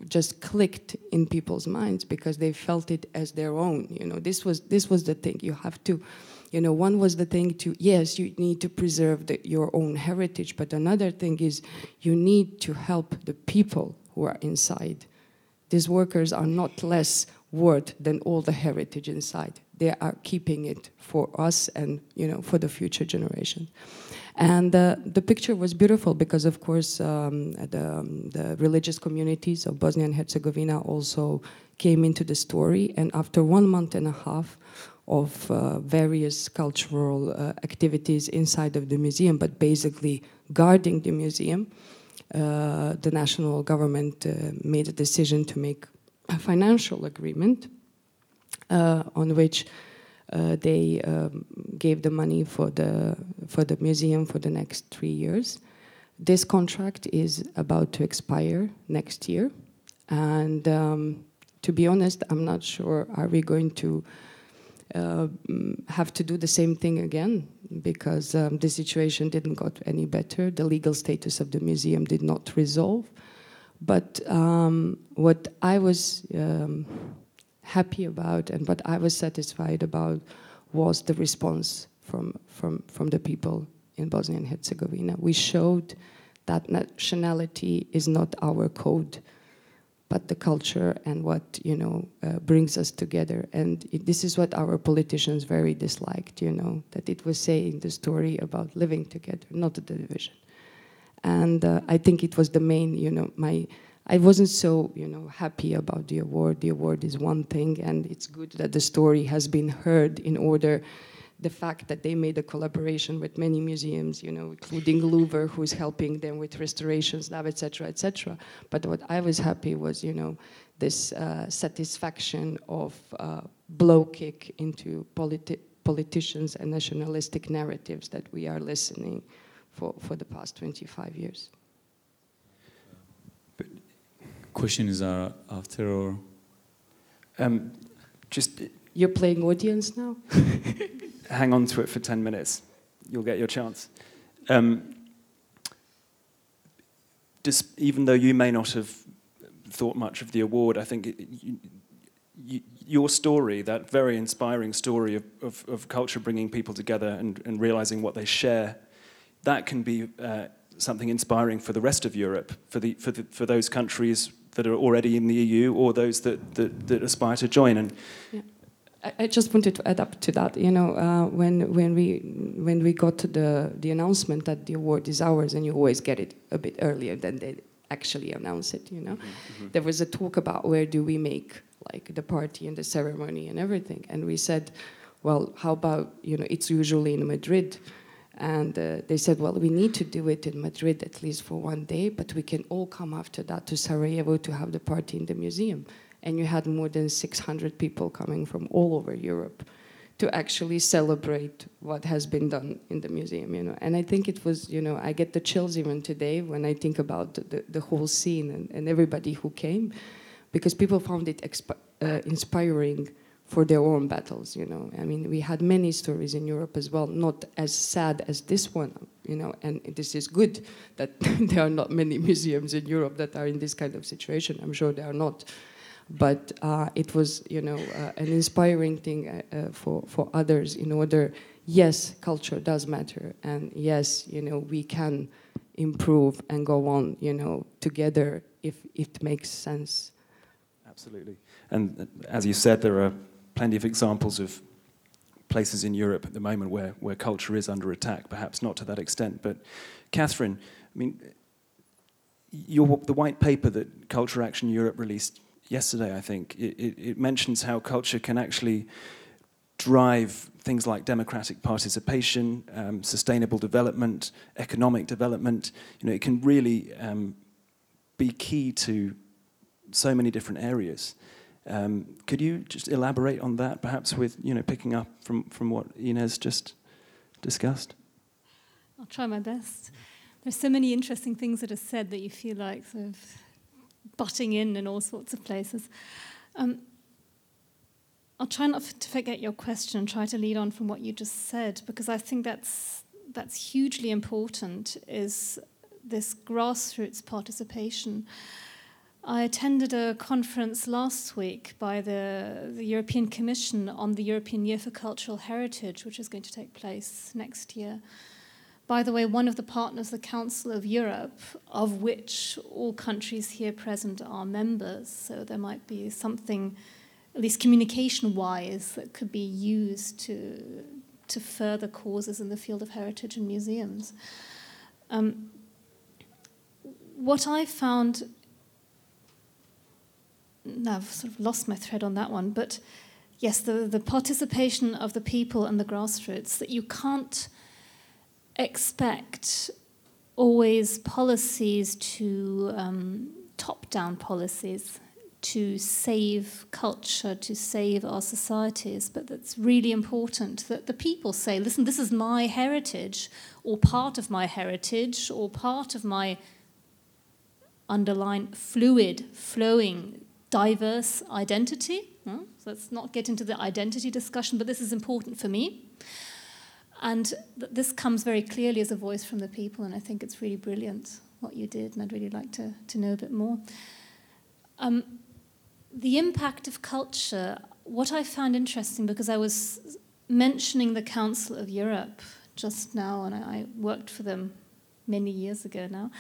just clicked in people's minds because they felt it as their own you know. This was this was the thing. You have to you know one was the thing to yes you need to preserve the, your own heritage but another thing is you need to help the people who are inside. These workers are not less worth than all the heritage inside. They are keeping it for us and you know for the future generation and uh, the picture was beautiful because, of course, um, the, um, the, religious communities of Bosnia and Herzegovina also came into the story. And after one month and a half of uh, various cultural uh, activities inside of the museum, but basically guarding the museum, uh, the national government uh, made a decision to make a financial agreement uh, on which uh, they um, gave the money for the for the museum for the next three years. This contract is about to expire next year, and um, to be honest, I'm not sure are we going to uh, have to do the same thing again because um, the situation didn't got any better. The legal status of the museum did not resolve. But um, what I was um, happy about and what I was satisfied about was the response from, from, from the people in Bosnia and Herzegovina. We showed that nationality is not our code, but the culture and what you know uh, brings us together. And it, this is what our politicians very disliked. You know that it was saying the story about living together, not the division. And uh, I think it was the main, you know, my I wasn't so, you know, happy about the award. The award is one thing, and it's good that the story has been heard in order. The fact that they made a collaboration with many museums, you know, including Louvre, who's helping them with restorations now, etc., etc. But what I was happy was, you know, this uh, satisfaction of uh, blow kick into politi politicians and nationalistic narratives that we are listening for, for the past 25 years questions are after or? Um, just you're playing audience now? hang on to it for 10 minutes. You'll get your chance. Um, just, even though you may not have thought much of the award i think it, you, you, your story that very inspiring story of, of, of, culture bringing people together and, and realizing what they share that can be uh, something inspiring for the rest of Europe, for, the, for, the, for those countries that are already in the EU or those that, that, that aspire to join. And yeah. I just wanted to add up to that. You know, uh, when when we when we got the the announcement that the award is ours, and you always get it a bit earlier than they actually announce it. You know, mm -hmm. there was a talk about where do we make like the party and the ceremony and everything, and we said, well, how about you know, it's usually in Madrid and uh, they said, well, we need to do it in Madrid at least for one day, but we can all come after that to Sarajevo to have the party in the museum. And you had more than 600 people coming from all over Europe to actually celebrate what has been done in the museum, you know. And I think it was, you know, I get the chills even today when I think about the, the, whole scene and, and, everybody who came, because people found it uh, inspiring for their own battles. You know, I mean, we had many stories in Europe as well, not as sad as this one. You know, and this is good that there are not many museums in Europe that are in this kind of situation. I'm sure there are not, but uh, it was, you know, uh, an inspiring thing uh, uh for for others. In order, yes, culture does matter, and yes, you know, we can improve and go on, you know, together if it makes sense. Absolutely. And uh, as you said, there are plenty of examples of places in Europe at the moment where, where culture is under attack, perhaps not to that extent. But Catherine, I mean, your, the white paper that Culture Action Europe released yesterday, I think, it, it, it mentions how culture can actually drive things like democratic participation, um, sustainable development, economic development. You know, it can really um, be key to so many different areas. Um, could you just elaborate on that, perhaps with you know picking up from, from what Ines just discussed? I'll try my best. There's so many interesting things that are said that you feel like sort of butting in in all sorts of places. Um, I'll try not to forget your question and try to lead on from what you just said because I think that's that's hugely important. Is this grassroots participation? I attended a conference last week by the, the European Commission on the European Year for Cultural Heritage, which is going to take place next year. By the way, one of the partners, the Council of Europe, of which all countries here present are members, so there might be something, at least communication wise, that could be used to, to further causes in the field of heritage and museums. Um, what I found now I've sort of lost my thread on that one, but yes, the, the participation of the people and the grassroots, that you can't expect always policies to um, top down policies to save culture, to save our societies, but that's really important that the people say, listen, this is my heritage, or part of my heritage, or part of my underline fluid, flowing diverse identity. So let's not get into the identity discussion, but this is important for me. And th- this comes very clearly as a voice from the people, and I think it's really brilliant what you did, and I'd really like to, to know a bit more. Um, the impact of culture, what I found interesting, because I was mentioning the Council of Europe just now, and I, I worked for them many years ago now,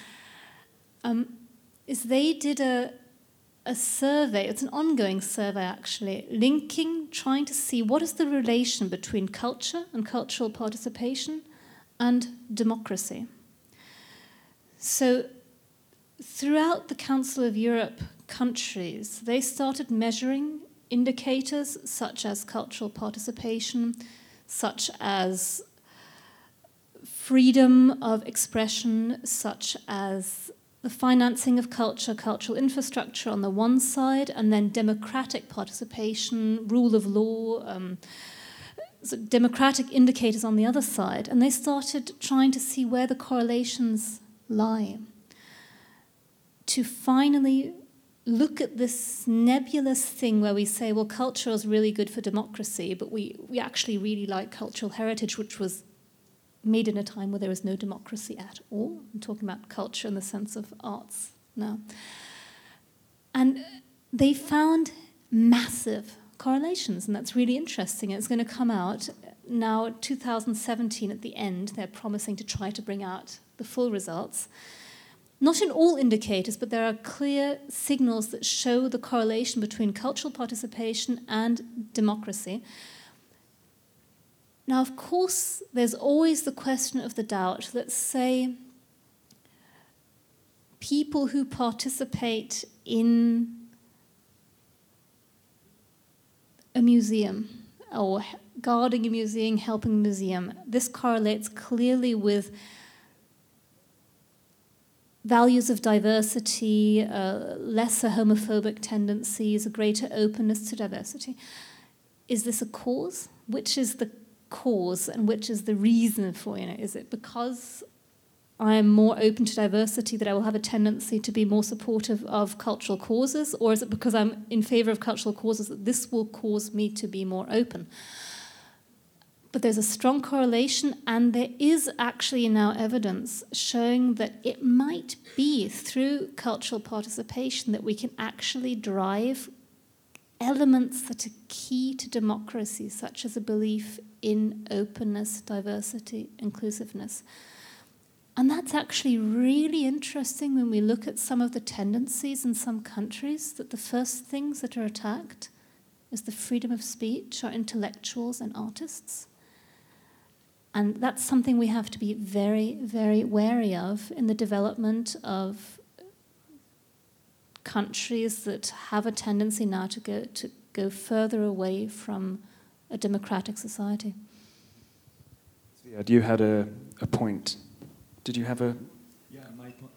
um, is they did a, a survey, it's an ongoing survey actually, linking, trying to see what is the relation between culture and cultural participation and democracy. So, throughout the Council of Europe countries, they started measuring indicators such as cultural participation, such as freedom of expression, such as the financing of culture, cultural infrastructure on the one side, and then democratic participation, rule of law, um, so democratic indicators on the other side. And they started trying to see where the correlations lie. To finally look at this nebulous thing where we say, well, culture is really good for democracy, but we, we actually really like cultural heritage, which was made in a time where there was no democracy at all. I'm talking about culture in the sense of arts now. And they found massive correlations, and that's really interesting. It's going to come out now, 2017 at the end. They're promising to try to bring out the full results. Not in all indicators, but there are clear signals that show the correlation between cultural participation and democracy. Now, of course, there's always the question of the doubt. Let's say people who participate in a museum or guarding a museum, helping a museum, this correlates clearly with values of diversity, uh, lesser homophobic tendencies, a greater openness to diversity. Is this a cause? Which is the cause and which is the reason for you know is it because I am more open to diversity, that I will have a tendency to be more supportive of cultural causes, or is it because I'm in favor of cultural causes that this will cause me to be more open? But there's a strong correlation, and there is actually now evidence showing that it might be through cultural participation that we can actually drive elements that are key to democracy, such as a belief in openness, diversity, inclusiveness. And that's actually really interesting when we look at some of the tendencies in some countries that the first things that are attacked is the freedom of speech, are intellectuals and artists. And that's something we have to be very, very wary of in the development of countries that have a tendency now to go, to go further away from a democratic society. Yeah, you had a, a point did you have a? Yeah, my point.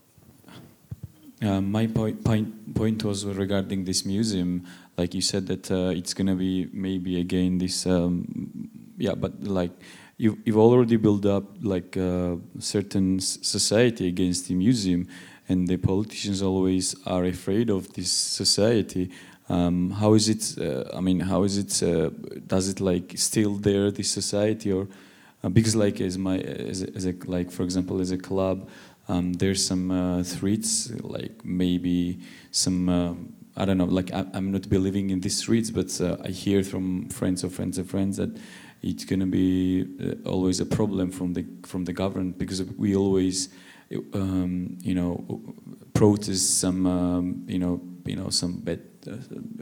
Uh, my point, point, point was regarding this museum. Like you said that uh, it's gonna be maybe again this. Um, yeah, but like you, you've already built up like a uh, certain society against the museum, and the politicians always are afraid of this society. Um, how is it? Uh, I mean, how is it? Uh, does it like still there this society or? Uh, because like as my as a, as a, like for example as a club um, there's some uh, threats like maybe some uh, I don't know like I, am not believing in these threats but uh, I hear from friends of friends of friends that it's gonna be always a problem from the from the government because we always um, you know protest some um, you know you know some bad uh,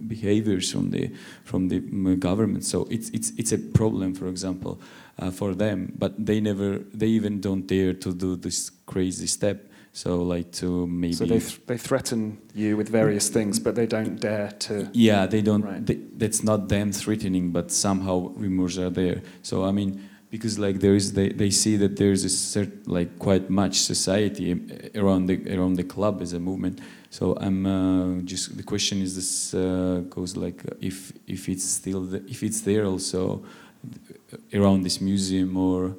behaviors from the from the government so it's it's it's a problem for example uh, for them, but they never, they even don't dare to do this crazy step. So like to maybe. So they th they threaten you with various things, but they don't dare to. Yeah, they don't. Right. They, that's not them threatening, but somehow rumors are there. So I mean, because like there is, they, they see that there is a certain like quite much society around the around the club as a movement. So I'm uh, just the question is this uh, goes like if if it's still the, if it's there also around this museum or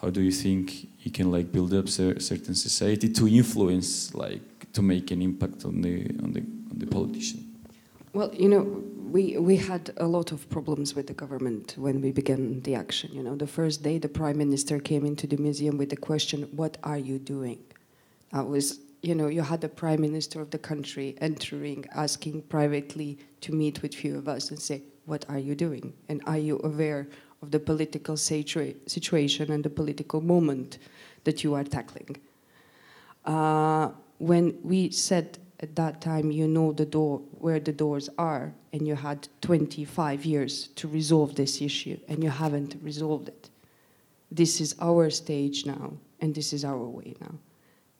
how do you think you can like build up certain society to influence like to make an impact on the on the on the politician well you know we we had a lot of problems with the government when we began the action you know. The first day the prime minister came into the museum with the question what are you doing? I was you know you had the prime minister of the country entering asking privately to meet with a few of us and say what are you doing? And are you aware of the political situa situation and the political moment that you are tackling. Uh, when we said at that time, you know the door where the doors are, and you had 25 years to resolve this issue, and you haven't resolved it. This is our stage now, and this is our way now.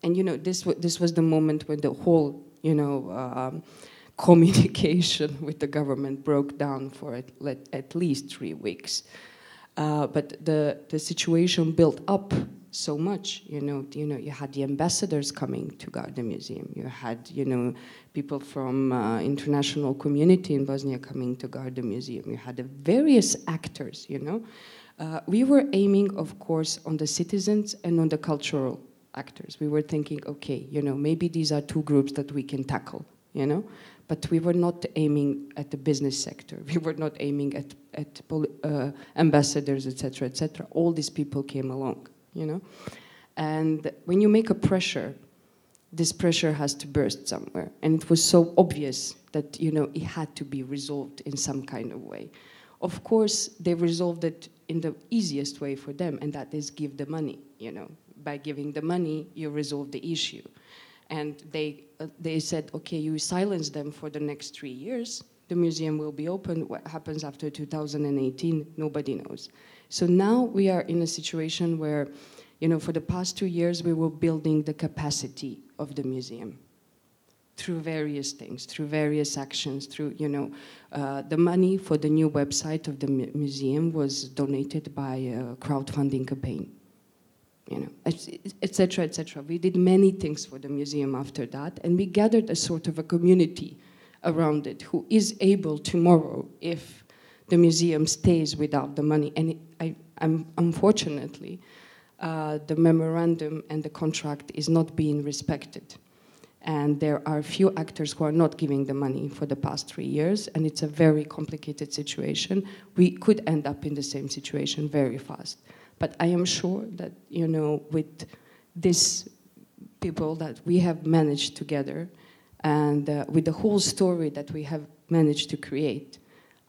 And you know, this this was the moment when the whole, you know, um, communication with the government broke down for at, at least three weeks. Uh, but the, the situation built up so much. You know, you know, you had the ambassadors coming to guard the museum. You had, you know, people from uh, international community in Bosnia coming to guard the museum. You had the various actors. You know, uh, we were aiming, of course, on the citizens and on the cultural actors. We were thinking, okay, you know, maybe these are two groups that we can tackle. You know, but we were not aiming at the business sector. We were not aiming at, at uh, ambassadors, etc., etc. All these people came along, you know. And when you make a pressure, this pressure has to burst somewhere. And it was so obvious that, you know, it had to be resolved in some kind of way. Of course, they resolved it in the easiest way for them, and that is give the money, you know. By giving the money, you resolve the issue and they, uh, they said, okay, you silence them for the next three years, the museum will be open. What happens after 2018, nobody knows. So now we are in a situation where, you know, for the past two years, we were building the capacity of the museum through various things, through various actions, through, you know, uh, the money for the new website of the mu museum was donated by a crowdfunding campaign you know, etc., etc. We did many things for the museum after that, and we gathered a sort of a community around it who is able tomorrow, if the museum stays without the money, and it, I, am unfortunately, uh, the memorandum and the contract is not being respected. And there are few actors who are not giving the money for the past three years, and it's a very complicated situation. We could end up in the same situation very fast. But I am sure that, you know, with these people that we have managed together, and uh, with the whole story that we have managed to create,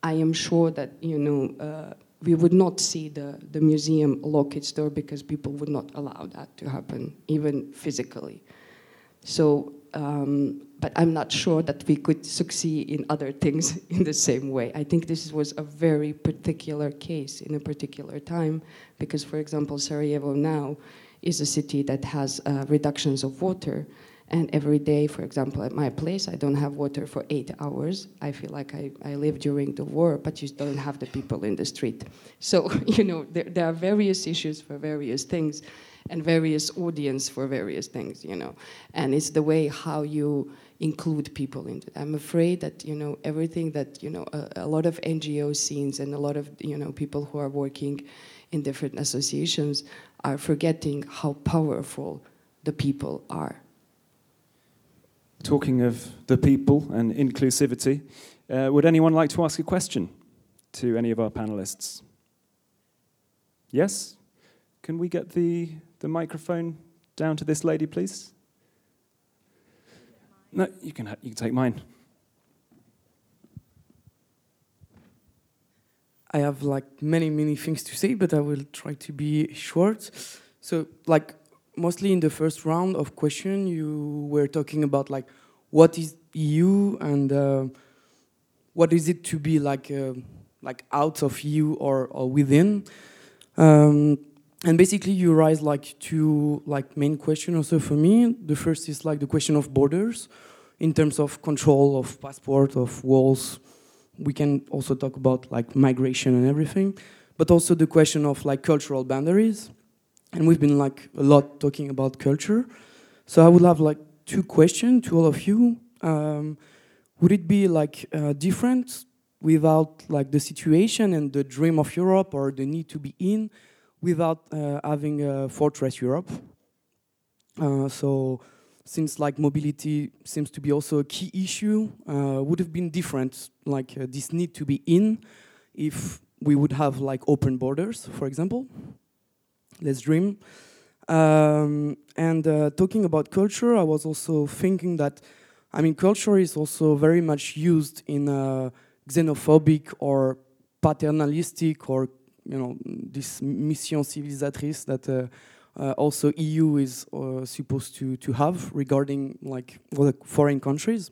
I am sure that, you know, uh, we would not see the, the museum lock its door because people would not allow that to happen, even physically. So, um, but I'm not sure that we could succeed in other things in the same way. I think this was a very particular case in a particular time because, for example, Sarajevo now is a city that has uh, reductions of water and every day, for example, at my place, I don't have water for eight hours. I feel like I, I live during the war, but you don't have the people in the street. So, you know, there, there are various issues for various things and various audience for various things, you know. And it's the way how you include people into it. I'm afraid that, you know, everything that, you know, a, a lot of NGO scenes and a lot of, you know, people who are working in different associations are forgetting how powerful the people are Talking of the people and inclusivity, uh, would anyone like to ask a question to any of our panelists? Yes? Can we get the, the microphone down to this lady, please? No, you can, you can take mine. I have like many, many things to say, but I will try to be short. So, like, mostly in the first round of question, you were talking about like what is EU and uh, what is it to be like uh, like out of EU or, or within. Um, and basically, you raise like two like main questions also for me. The first is like the question of borders, in terms of control of passport of walls. We can also talk about like migration and everything, but also the question of like cultural boundaries and we've been like a lot talking about culture. So I would have like two questions to all of you. Um, would it be like uh, different without like the situation and the dream of Europe or the need to be in without uh, having a fortress Europe? Uh, so since like mobility seems to be also a key issue, uh, would have been different like uh, this need to be in if we would have like open borders, for example? Let's Dream. Um, and uh, talking about culture, I was also thinking that, I mean, culture is also very much used in a xenophobic or paternalistic or, you know, this mission civilisatrice that uh, uh, also EU is uh, supposed to, to have regarding like foreign countries.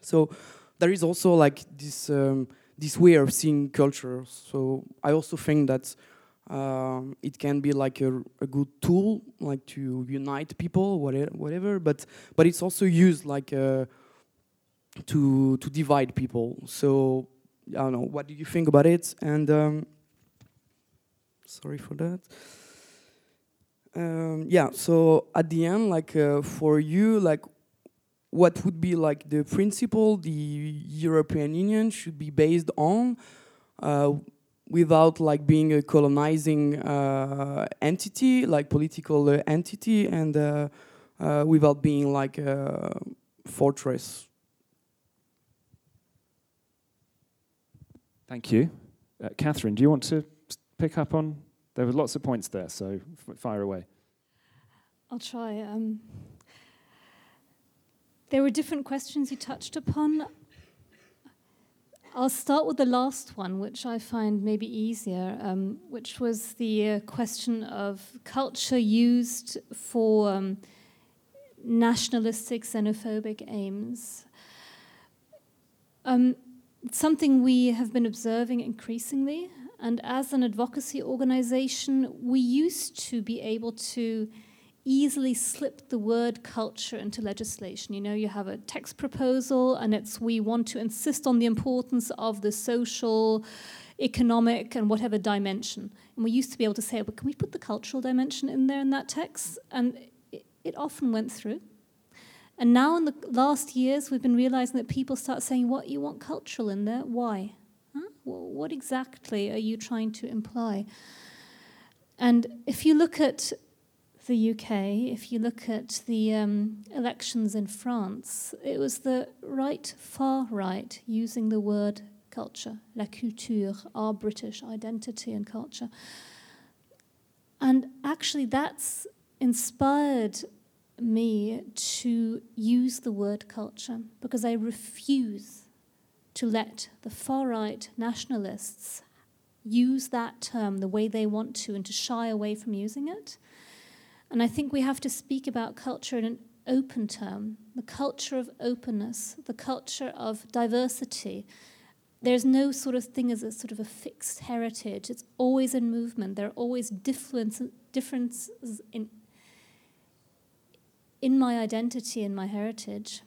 So there is also like this, um, this way of seeing culture. So I also think that um, it can be like a, a, good tool, like to unite people, whatever. whatever but but it's also used like uh, to to divide people. So I don't know. What do you think about it? And um, sorry for that. Um, yeah. So at the end, like uh, for you, like what would be like the principle the European Union should be based on? Uh, without like being a colonizing uh, entity, like political uh, entity, and uh, uh, without being like a fortress. Thank you. Uh, Catherine, do you want to pick up on? There were lots of points there, so fire away. I'll try. Um, there were different questions you touched upon. I'll start with the last one, which I find maybe easier, um, which was the uh, question of culture used for um, nationalistic, xenophobic aims. Um, something we have been observing increasingly, and as an advocacy organization, we used to be able to easily slip the word culture into legislation. You know, you have a text proposal, and it's we want to insist on the importance of the social, economic, and whatever dimension. And we used to be able to say, can we put the cultural dimension in there in that text? And it, it often went through. And now, in the last years, we've been realizing that people start saying, What, you want cultural in there? Why? Huh? Well, what exactly are you trying to imply? And if you look at the UK, if you look at the um, elections in France, it was the right, far right, using the word culture, la culture, our British identity and culture. And actually, that's inspired me to use the word culture because I refuse to let the far right nationalists use that term the way they want to and to shy away from using it. And I think we have to speak about culture in an open term the culture of openness, the culture of diversity. There's no sort of thing as a sort of a fixed heritage. It's always in movement. There are always difference, differences in, in my identity and my heritage.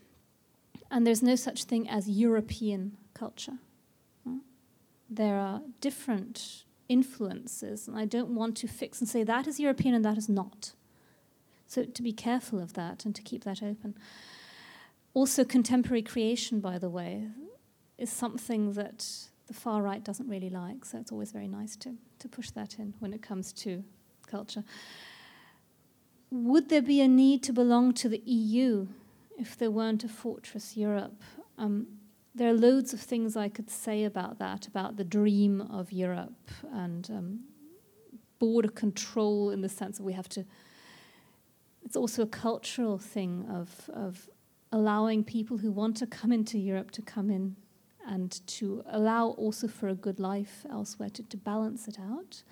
And there's no such thing as European culture. There are different influences, and I don't want to fix and say that is European and that is not. So to be careful of that and to keep that open. Also, contemporary creation, by the way, is something that the far right doesn't really like, so it's always very nice to, to push that in when it comes to culture. Would there be a need to belong to the EU if there weren't a fortress Europe? Um, there are loads of things I could say about that, about the dream of Europe and um, border control in the sense that we have to. It's also a cultural thing of, of allowing people who want to come into Europe to come in and to allow also for a good life elsewhere to, to balance it out.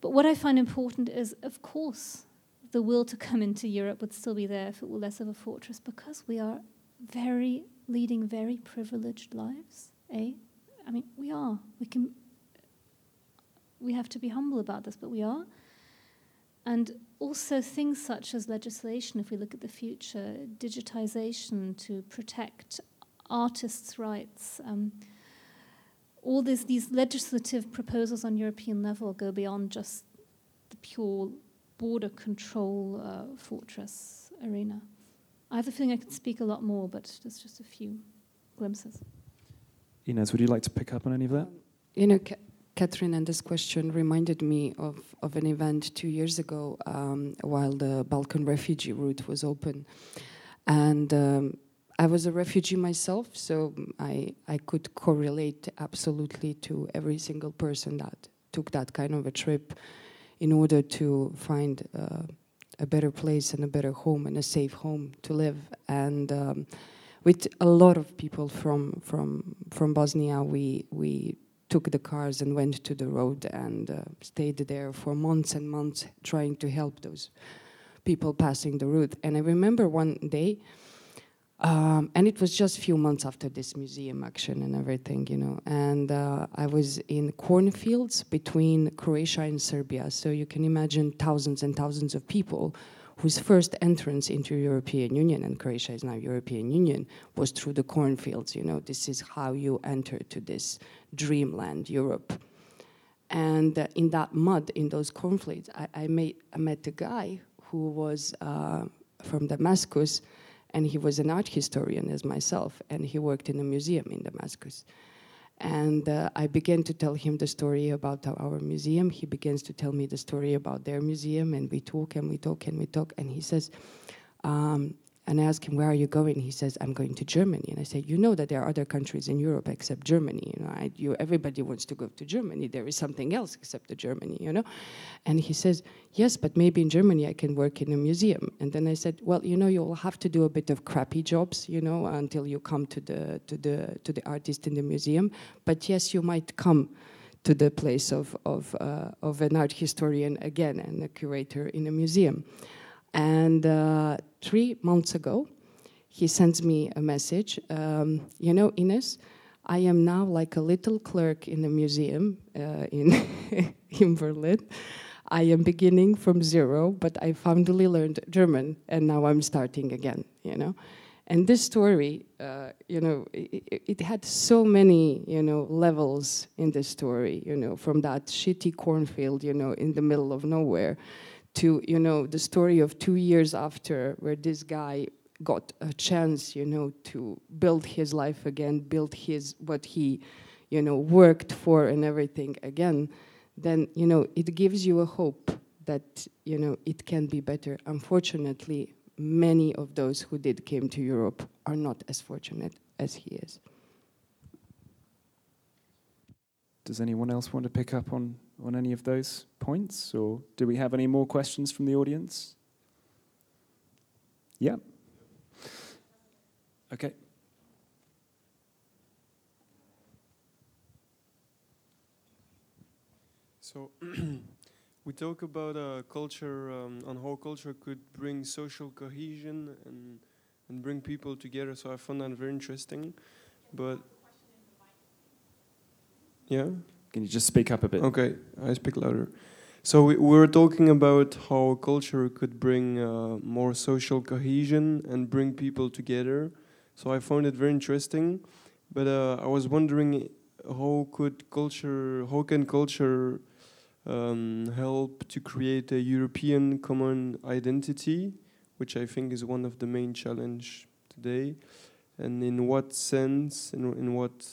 But what I find important is, of course, the will to come into Europe would still be there if it were less of a fortress because we are very leading very privileged lives. Eh? I mean, we are. We can. We have to be humble about this, but we are. And also things such as legislation, if we look at the future, digitization to protect artists' rights. Um, all this, these legislative proposals on European level go beyond just the pure border control uh, fortress arena. I have a feeling I could speak a lot more, but there's just a few glimpses. Ines, would you like to pick up on any of that? Um, you know, Catherine, and this question reminded me of, of an event two years ago um, while the Balkan refugee route was open. And um, I was a refugee myself, so I, I could correlate absolutely to every single person that took that kind of a trip in order to find uh, a better place and a better home and a safe home to live. And um, with a lot of people from from from Bosnia, we we took the cars and went to the road and uh, stayed there for months and months, trying to help those people passing the route. And I remember one day. Um, and it was just a few months after this museum action and everything, you know. And uh, I was in cornfields between Croatia and Serbia. So you can imagine thousands and thousands of people whose first entrance into European Union, and Croatia is now European Union, was through the cornfields. You know, this is how you enter to this dreamland, Europe. And uh, in that mud, in those cornfields, I, I, made, I met a guy who was uh, from Damascus, and he was an art historian as myself, and he worked in a museum in Damascus. And uh, I began to tell him the story about our museum. He begins to tell me the story about their museum, and we talk and we talk and we talk. And he says, um, and I asked him, "Where are you going?" He says, "I'm going to Germany." And I said, "You know that there are other countries in Europe except Germany. You know, I, you, everybody wants to go to Germany. There is something else except the Germany, you know." And he says, "Yes, but maybe in Germany I can work in a museum." And then I said, "Well, you know, you'll have to do a bit of crappy jobs, you know, until you come to the to the to the artist in the museum. But yes, you might come." To the place of of uh, of an art historian again and a curator in a museum, and uh, three months ago, he sends me a message. Um, you know, Ines, I am now like a little clerk in a museum uh, in, in Berlin. I am beginning from zero, but I finally learned German, and now I'm starting again, you know. And this story, uh, you know, it, it, had so many, you know, levels in this story, you know, from that shitty cornfield, you know, in the middle of nowhere, to you know the story of two years after where this guy got a chance you know to build his life again build his what he you know worked for and everything again then you know it gives you a hope that you know it can be better. Unfortunately, many of those who did came to Europe are not as fortunate as he is. Does anyone else want to pick up on, on any of those points? Or do we have any more questions from the audience? Yeah. Okay. So we talk about uh, culture um, and how culture could bring social cohesion and and bring people together. So I found that very interesting. But yeah. Can you just speak up a bit? Okay, I speak louder. So we, we were talking about how culture could bring uh, more social cohesion and bring people together. So I found it very interesting. But uh, I was wondering how could culture, how can culture um, help to create a European common identity, which I think is one of the main challenge today, and in what sense, in, in what,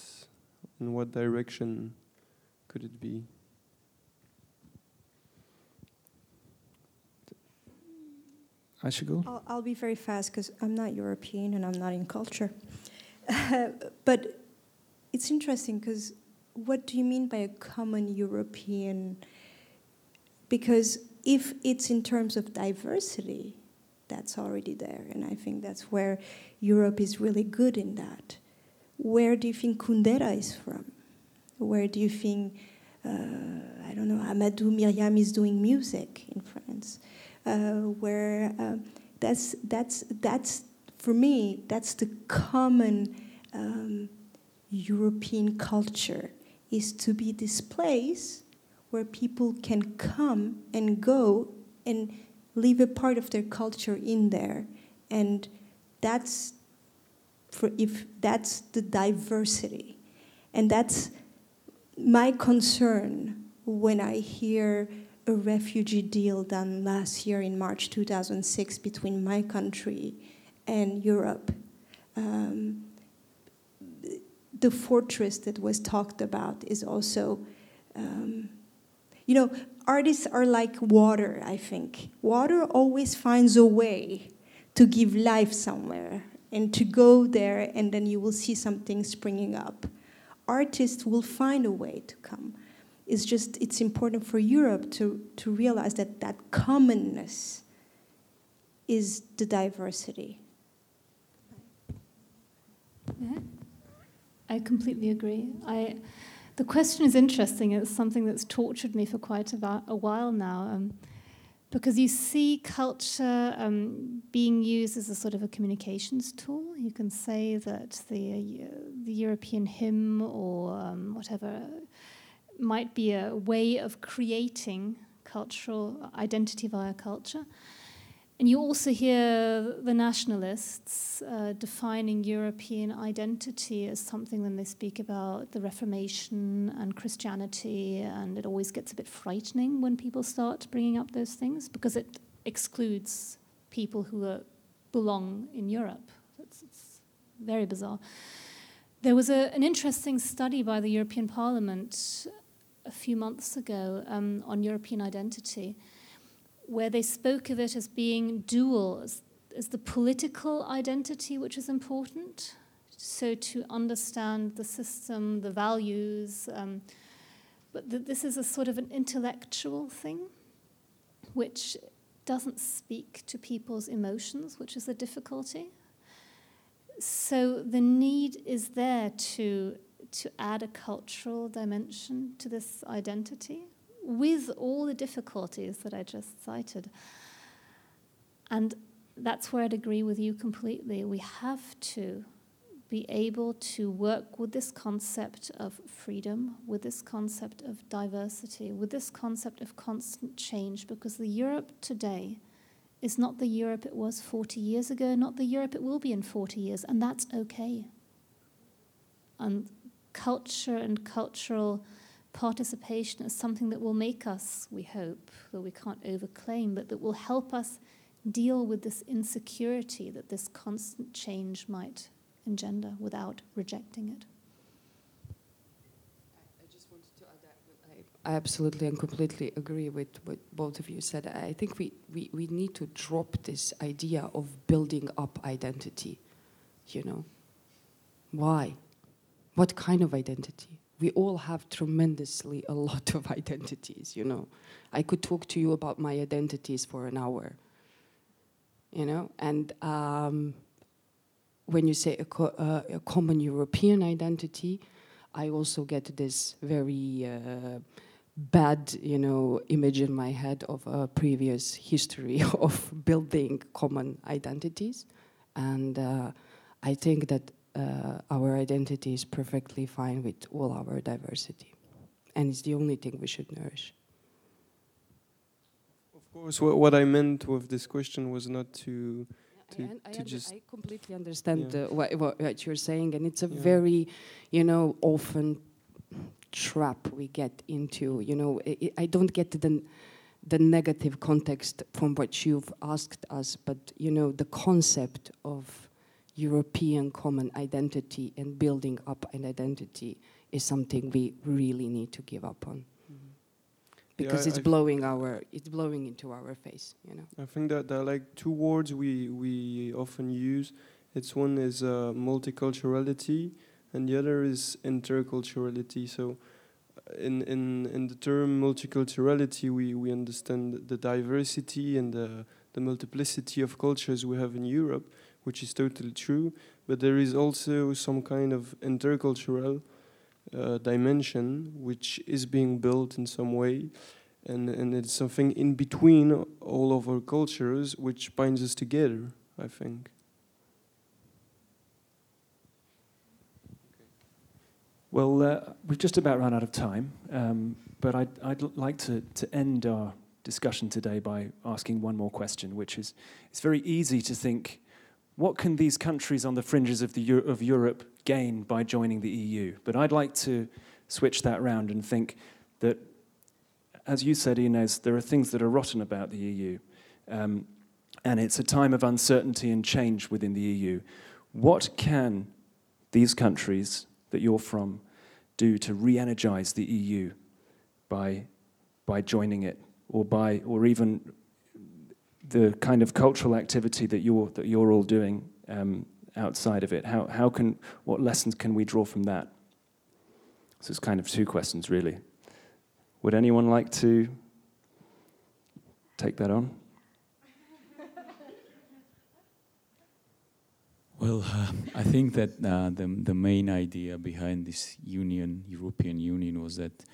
in what direction could it be? Aysegul? I'll, I'll be very fast because I'm not European and I'm not in culture. but it's interesting because what do you mean by a common European? Because if it's in terms of diversity, that's already there. And I think that's where Europe is really good in that. Where do you think Kundera is from? Where do you think, uh, I don't know, Amadou Mariam is doing music in France? Uh, where uh, that's, that's, that's, for me, that's the common um, European culture, is to be this place where people can come and go and leave a part of their culture in there. And that's, for if that's the diversity. And that's my concern when I hear a refugee deal done last year in March 2006 between my country and Europe. Um, the fortress that was talked about is also, um, you know, artists are like water, I think. Water always finds a way to give life somewhere and to go there, and then you will see something springing up. Artists will find a way to come it's just it's important for Europe to, to realize that that commonness is the diversity. Yeah, I completely agree. I, the question is interesting. It's something that's tortured me for quite a, a while now, um, because you see culture um, being used as a sort of a communications tool. You can say that the uh, the European hymn or um, whatever might be a way of creating cultural identity via culture. And you also hear the nationalists uh, defining European identity as something when they speak about the Reformation and Christianity, and it always gets a bit frightening when people start bringing up those things because it excludes people who are, belong in Europe. It's, it's very bizarre. There was a, an interesting study by the European Parliament a few months ago um, on European identity, where they spoke of it as being dual, as, as the political identity which is important. So to understand the system, the values, um, but th- this is a sort of an intellectual thing, which doesn't speak to people's emotions, which is a difficulty. So the need is there to to add a cultural dimension to this identity with all the difficulties that I just cited. And that's where I'd agree with you completely. We have to be able to work with this concept of freedom, with this concept of diversity, with this concept of constant change, because the Europe today is not the Europe it was 40 years ago, not the Europe it will be in 40 years, and that's okay. And culture and cultural participation is something that will make us, we hope, though we can't overclaim, but that will help us deal with this insecurity that this constant change might engender without rejecting it. I just wanted to add that I absolutely and completely agree with what both of you said. I think we, we, we need to drop this idea of building up identity. You know, why? What kind of identity? We all have tremendously a lot of identities. You know, I could talk to you about my identities for an hour. You know, and um, when you say a, co- uh, a common European identity, I also get this very uh, bad, you know, image in my head of a previous history of building common identities, and uh, I think that uh, our identity is perfectly fine with all our diversity, and it's the only thing we should nourish. Of course, what, what I meant with this question was not to to, I, I, to just I completely understand Yeah. uh, what, what, what you're saying, and it's a Yeah. very, you know, often trap we get into. You know, I, I- I don't get the the negative context from what you've asked us, but you know, the concept of European common identity and building up an identity is something we really need to give up on because I- it's I- blowing our it's blowing into our face. You know. I think that there are like two words we we often use. It's one is uh, multiculturality, and the other is interculturality. So, uh, in in in the term multiculturality, we we understand the diversity and the the multiplicity of cultures we have in Europe, which is totally true. But there is also some kind of intercultural uh, dimension which is being built in some way and and it's something in between all of our cultures which binds us together i think Well, uh, we've just about run out of time, um, but I'd, I'd like to, to end our discussion today by asking one more question, which is it's very easy to think what can these countries on the fringes of, the Eu- of Europe gain by joining the EU? But I'd like to switch that round and think that, as you said, Ines, there are things that are rotten about the EU. Um, and it's a time of uncertainty and change within the EU. What can these countries that you're from do to re-energize the EU by by joining it or by or even the kind of cultural activity that you're that you're all doing um, outside of it? How how can what lessons can we draw from that? So it's kind of two questions really. Would anyone like to take that on? Well, uh, I think that uh, the the main idea behind this union, European Union, was that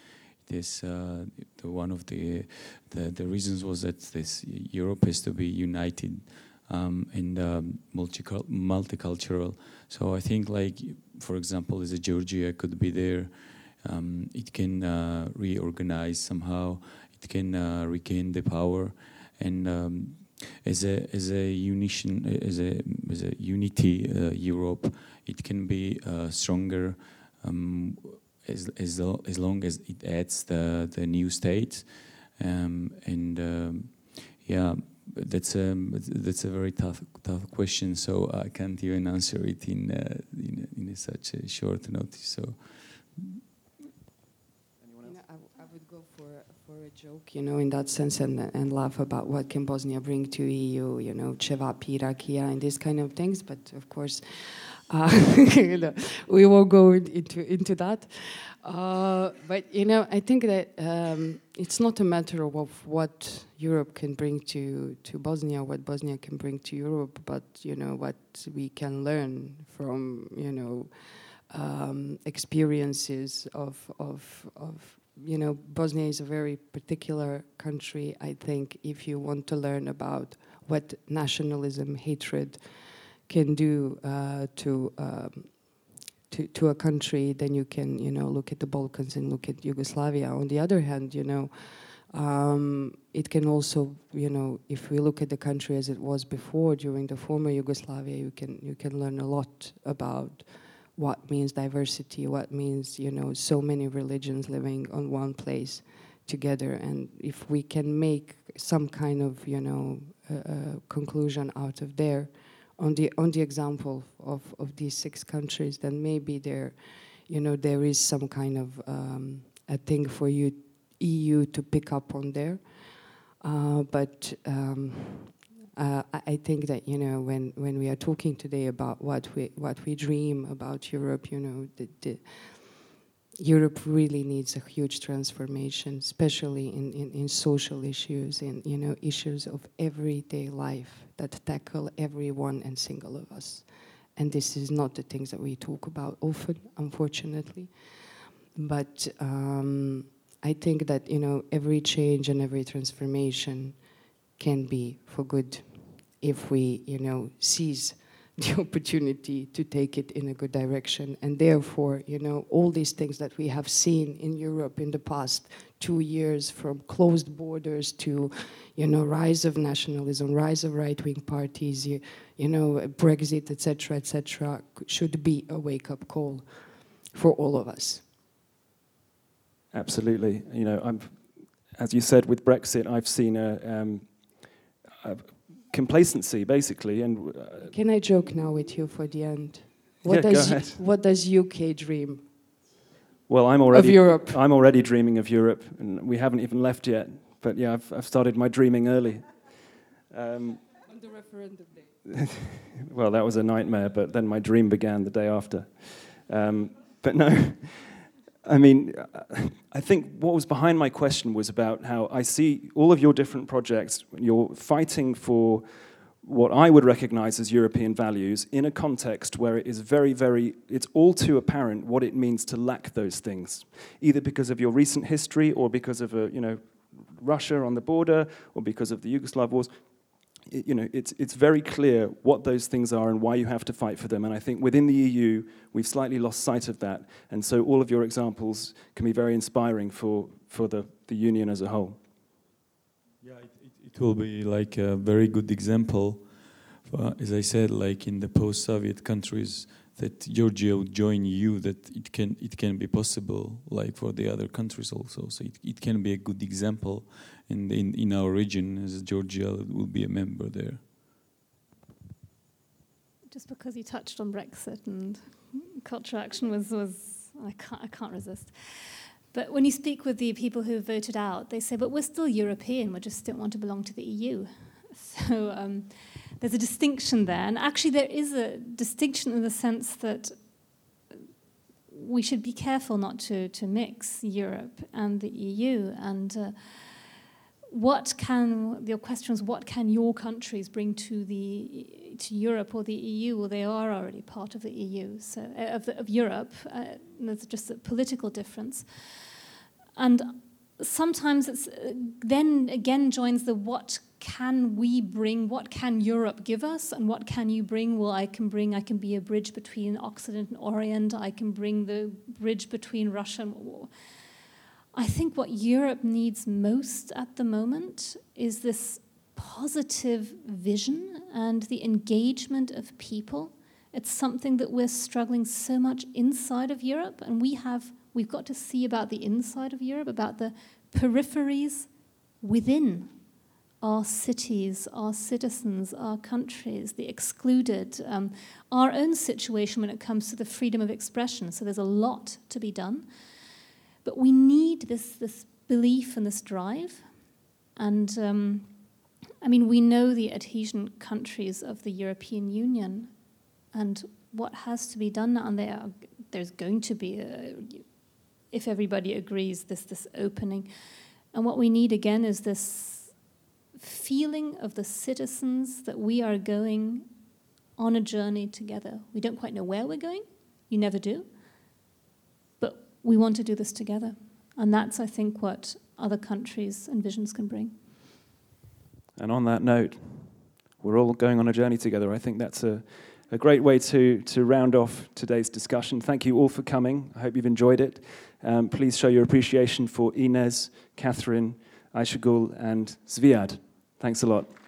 this uh, the one of the, the the reasons was that this Europe has to be united um, and um, multicultural. So I think, like for example, as a Georgia could be there, um, it can uh, reorganize somehow. It can uh, regain the power and. Um, as a as a unition as a as a unity uh, Europe, it can be uh, stronger um, as as as long as it adds the the new states, um, and um, yeah, that's a that's a very tough tough question. So I can't even answer it in uh, in, in such a short notice. So. You know, I, w- I would go for for a joke, you know, in that sense, and and laugh about what can Bosnia bring to EU, you know, Chevapi, Rakia, and these kind of things. But of course, you know, we won't go into into that. Uh, but you know, I think that um, it's not a matter of what Europe can bring to to Bosnia, what Bosnia can bring to Europe, but you know what we can learn from you know um, experiences of, of, of, you know, Bosnia is a very particular country. I think if you want to learn about what nationalism, hatred can do uh, to, um, to, to a country, then you can, you know, look at the Balkans and look at Yugoslavia. On the other hand, you know, um, it can also, you know, if we look at the country as it was before during the former Yugoslavia, you can you can learn a lot about what means diversity, what means you know so many religions living on one place together, and if we can make some kind of you know uh, conclusion out of there, on the on the example of of these six countries, then maybe there, you know, there is some kind of um, a thing for you EU to pick up on there. Uh, but um, uh, I think that you know when, when we are talking today about what we what we dream about Europe, you know, the, the Europe really needs a huge transformation, especially in, in, in social issues and you know issues of everyday life that tackle every one and single of us. And this is not the things that we talk about often, unfortunately. But um, I think that you know every change and every transformation can be for good if we you know seize the opportunity to take it in a good direction. And therefore, you know, all these things that we have seen in Europe in the past two years, from closed borders to, you know, rise of nationalism, rise of right-wing parties, you, you know, Brexit, etc., etc., should be a wake-up call for all of us. Absolutely. You know, I'm, as you said with Brexit, I've seen a, um, a complacency, basically. And uh, can I joke now with you for the end? What yeah, does go ahead. what does UK dream? Well, I'm already of Europe. I'm already dreaming of Europe, and we haven't even left yet. But yeah, I've, I've started my dreaming early. Um, On the referendum day. well, that was a nightmare, but then my dream began the day after. Um, but no, I mean, I think what was behind my question was about how I see all of your different projects, you're fighting for what I would recognize as European values in a context where it is very, very, it's all too apparent what it means to lack those things, either because of your recent history or because of a, you know, Russia on the border or because of the Yugoslav wars you know, it's, it's very clear what those things are and why you have to fight for them. And I think within the EU, we've slightly lost sight of that. And so all of your examples can be very inspiring for, for the, the Union as a whole. Yeah, it, it, it will be like a very good example, as I said, like in the post-Soviet countries, that Georgia would join EU, that it can it can be possible, like for the other countries also. So it, it can be a good example in, in, in our region as Georgia will be a member there. Just because you touched on Brexit and cultural action was, was I, can't, I can't resist. But when you speak with the people who voted out, they say, but we're still European, we just don't want to belong to the EU. So um, there's a distinction there. And actually, there is a distinction in the sense that we should be careful not to, to mix Europe and the EU. And uh, what can your question was what can your countries bring to the to Europe or the EU? Well, they are already part of the EU, so uh, of, the, of Europe. Uh, there's just a political difference, and sometimes it's uh, then again joins the what can we bring? What can Europe give us? And what can you bring? Well, I can bring. I can be a bridge between Occident and Orient. I can bring the bridge between Russia and I think what Europe needs most at the moment is this positive vision and the engagement of people. It's something that we're struggling so much inside of Europe, and we have we've got to see about the inside of Europe, about the peripheries within our cities, our citizens, our countries, the excluded, um, our own situation when it comes to the freedom of expression. So there's a lot to be done. But we need this, this belief and this drive. And um, I mean, we know the adhesion countries of the European Union and what has to be done. And there are, there's going to be, a, if everybody agrees, this, this opening. And what we need again is this feeling of the citizens that we are going on a journey together. We don't quite know where we're going, you never do but we want to do this together. And that's, I think, what other countries and visions can bring. And on that note, we're all going on a journey together. I think that's a, a great way to, to round off today's discussion. Thank you all for coming. I hope you've enjoyed it. Um, please show your appreciation for Ines, Catherine, Aysegul, and Zviad. Thanks a lot.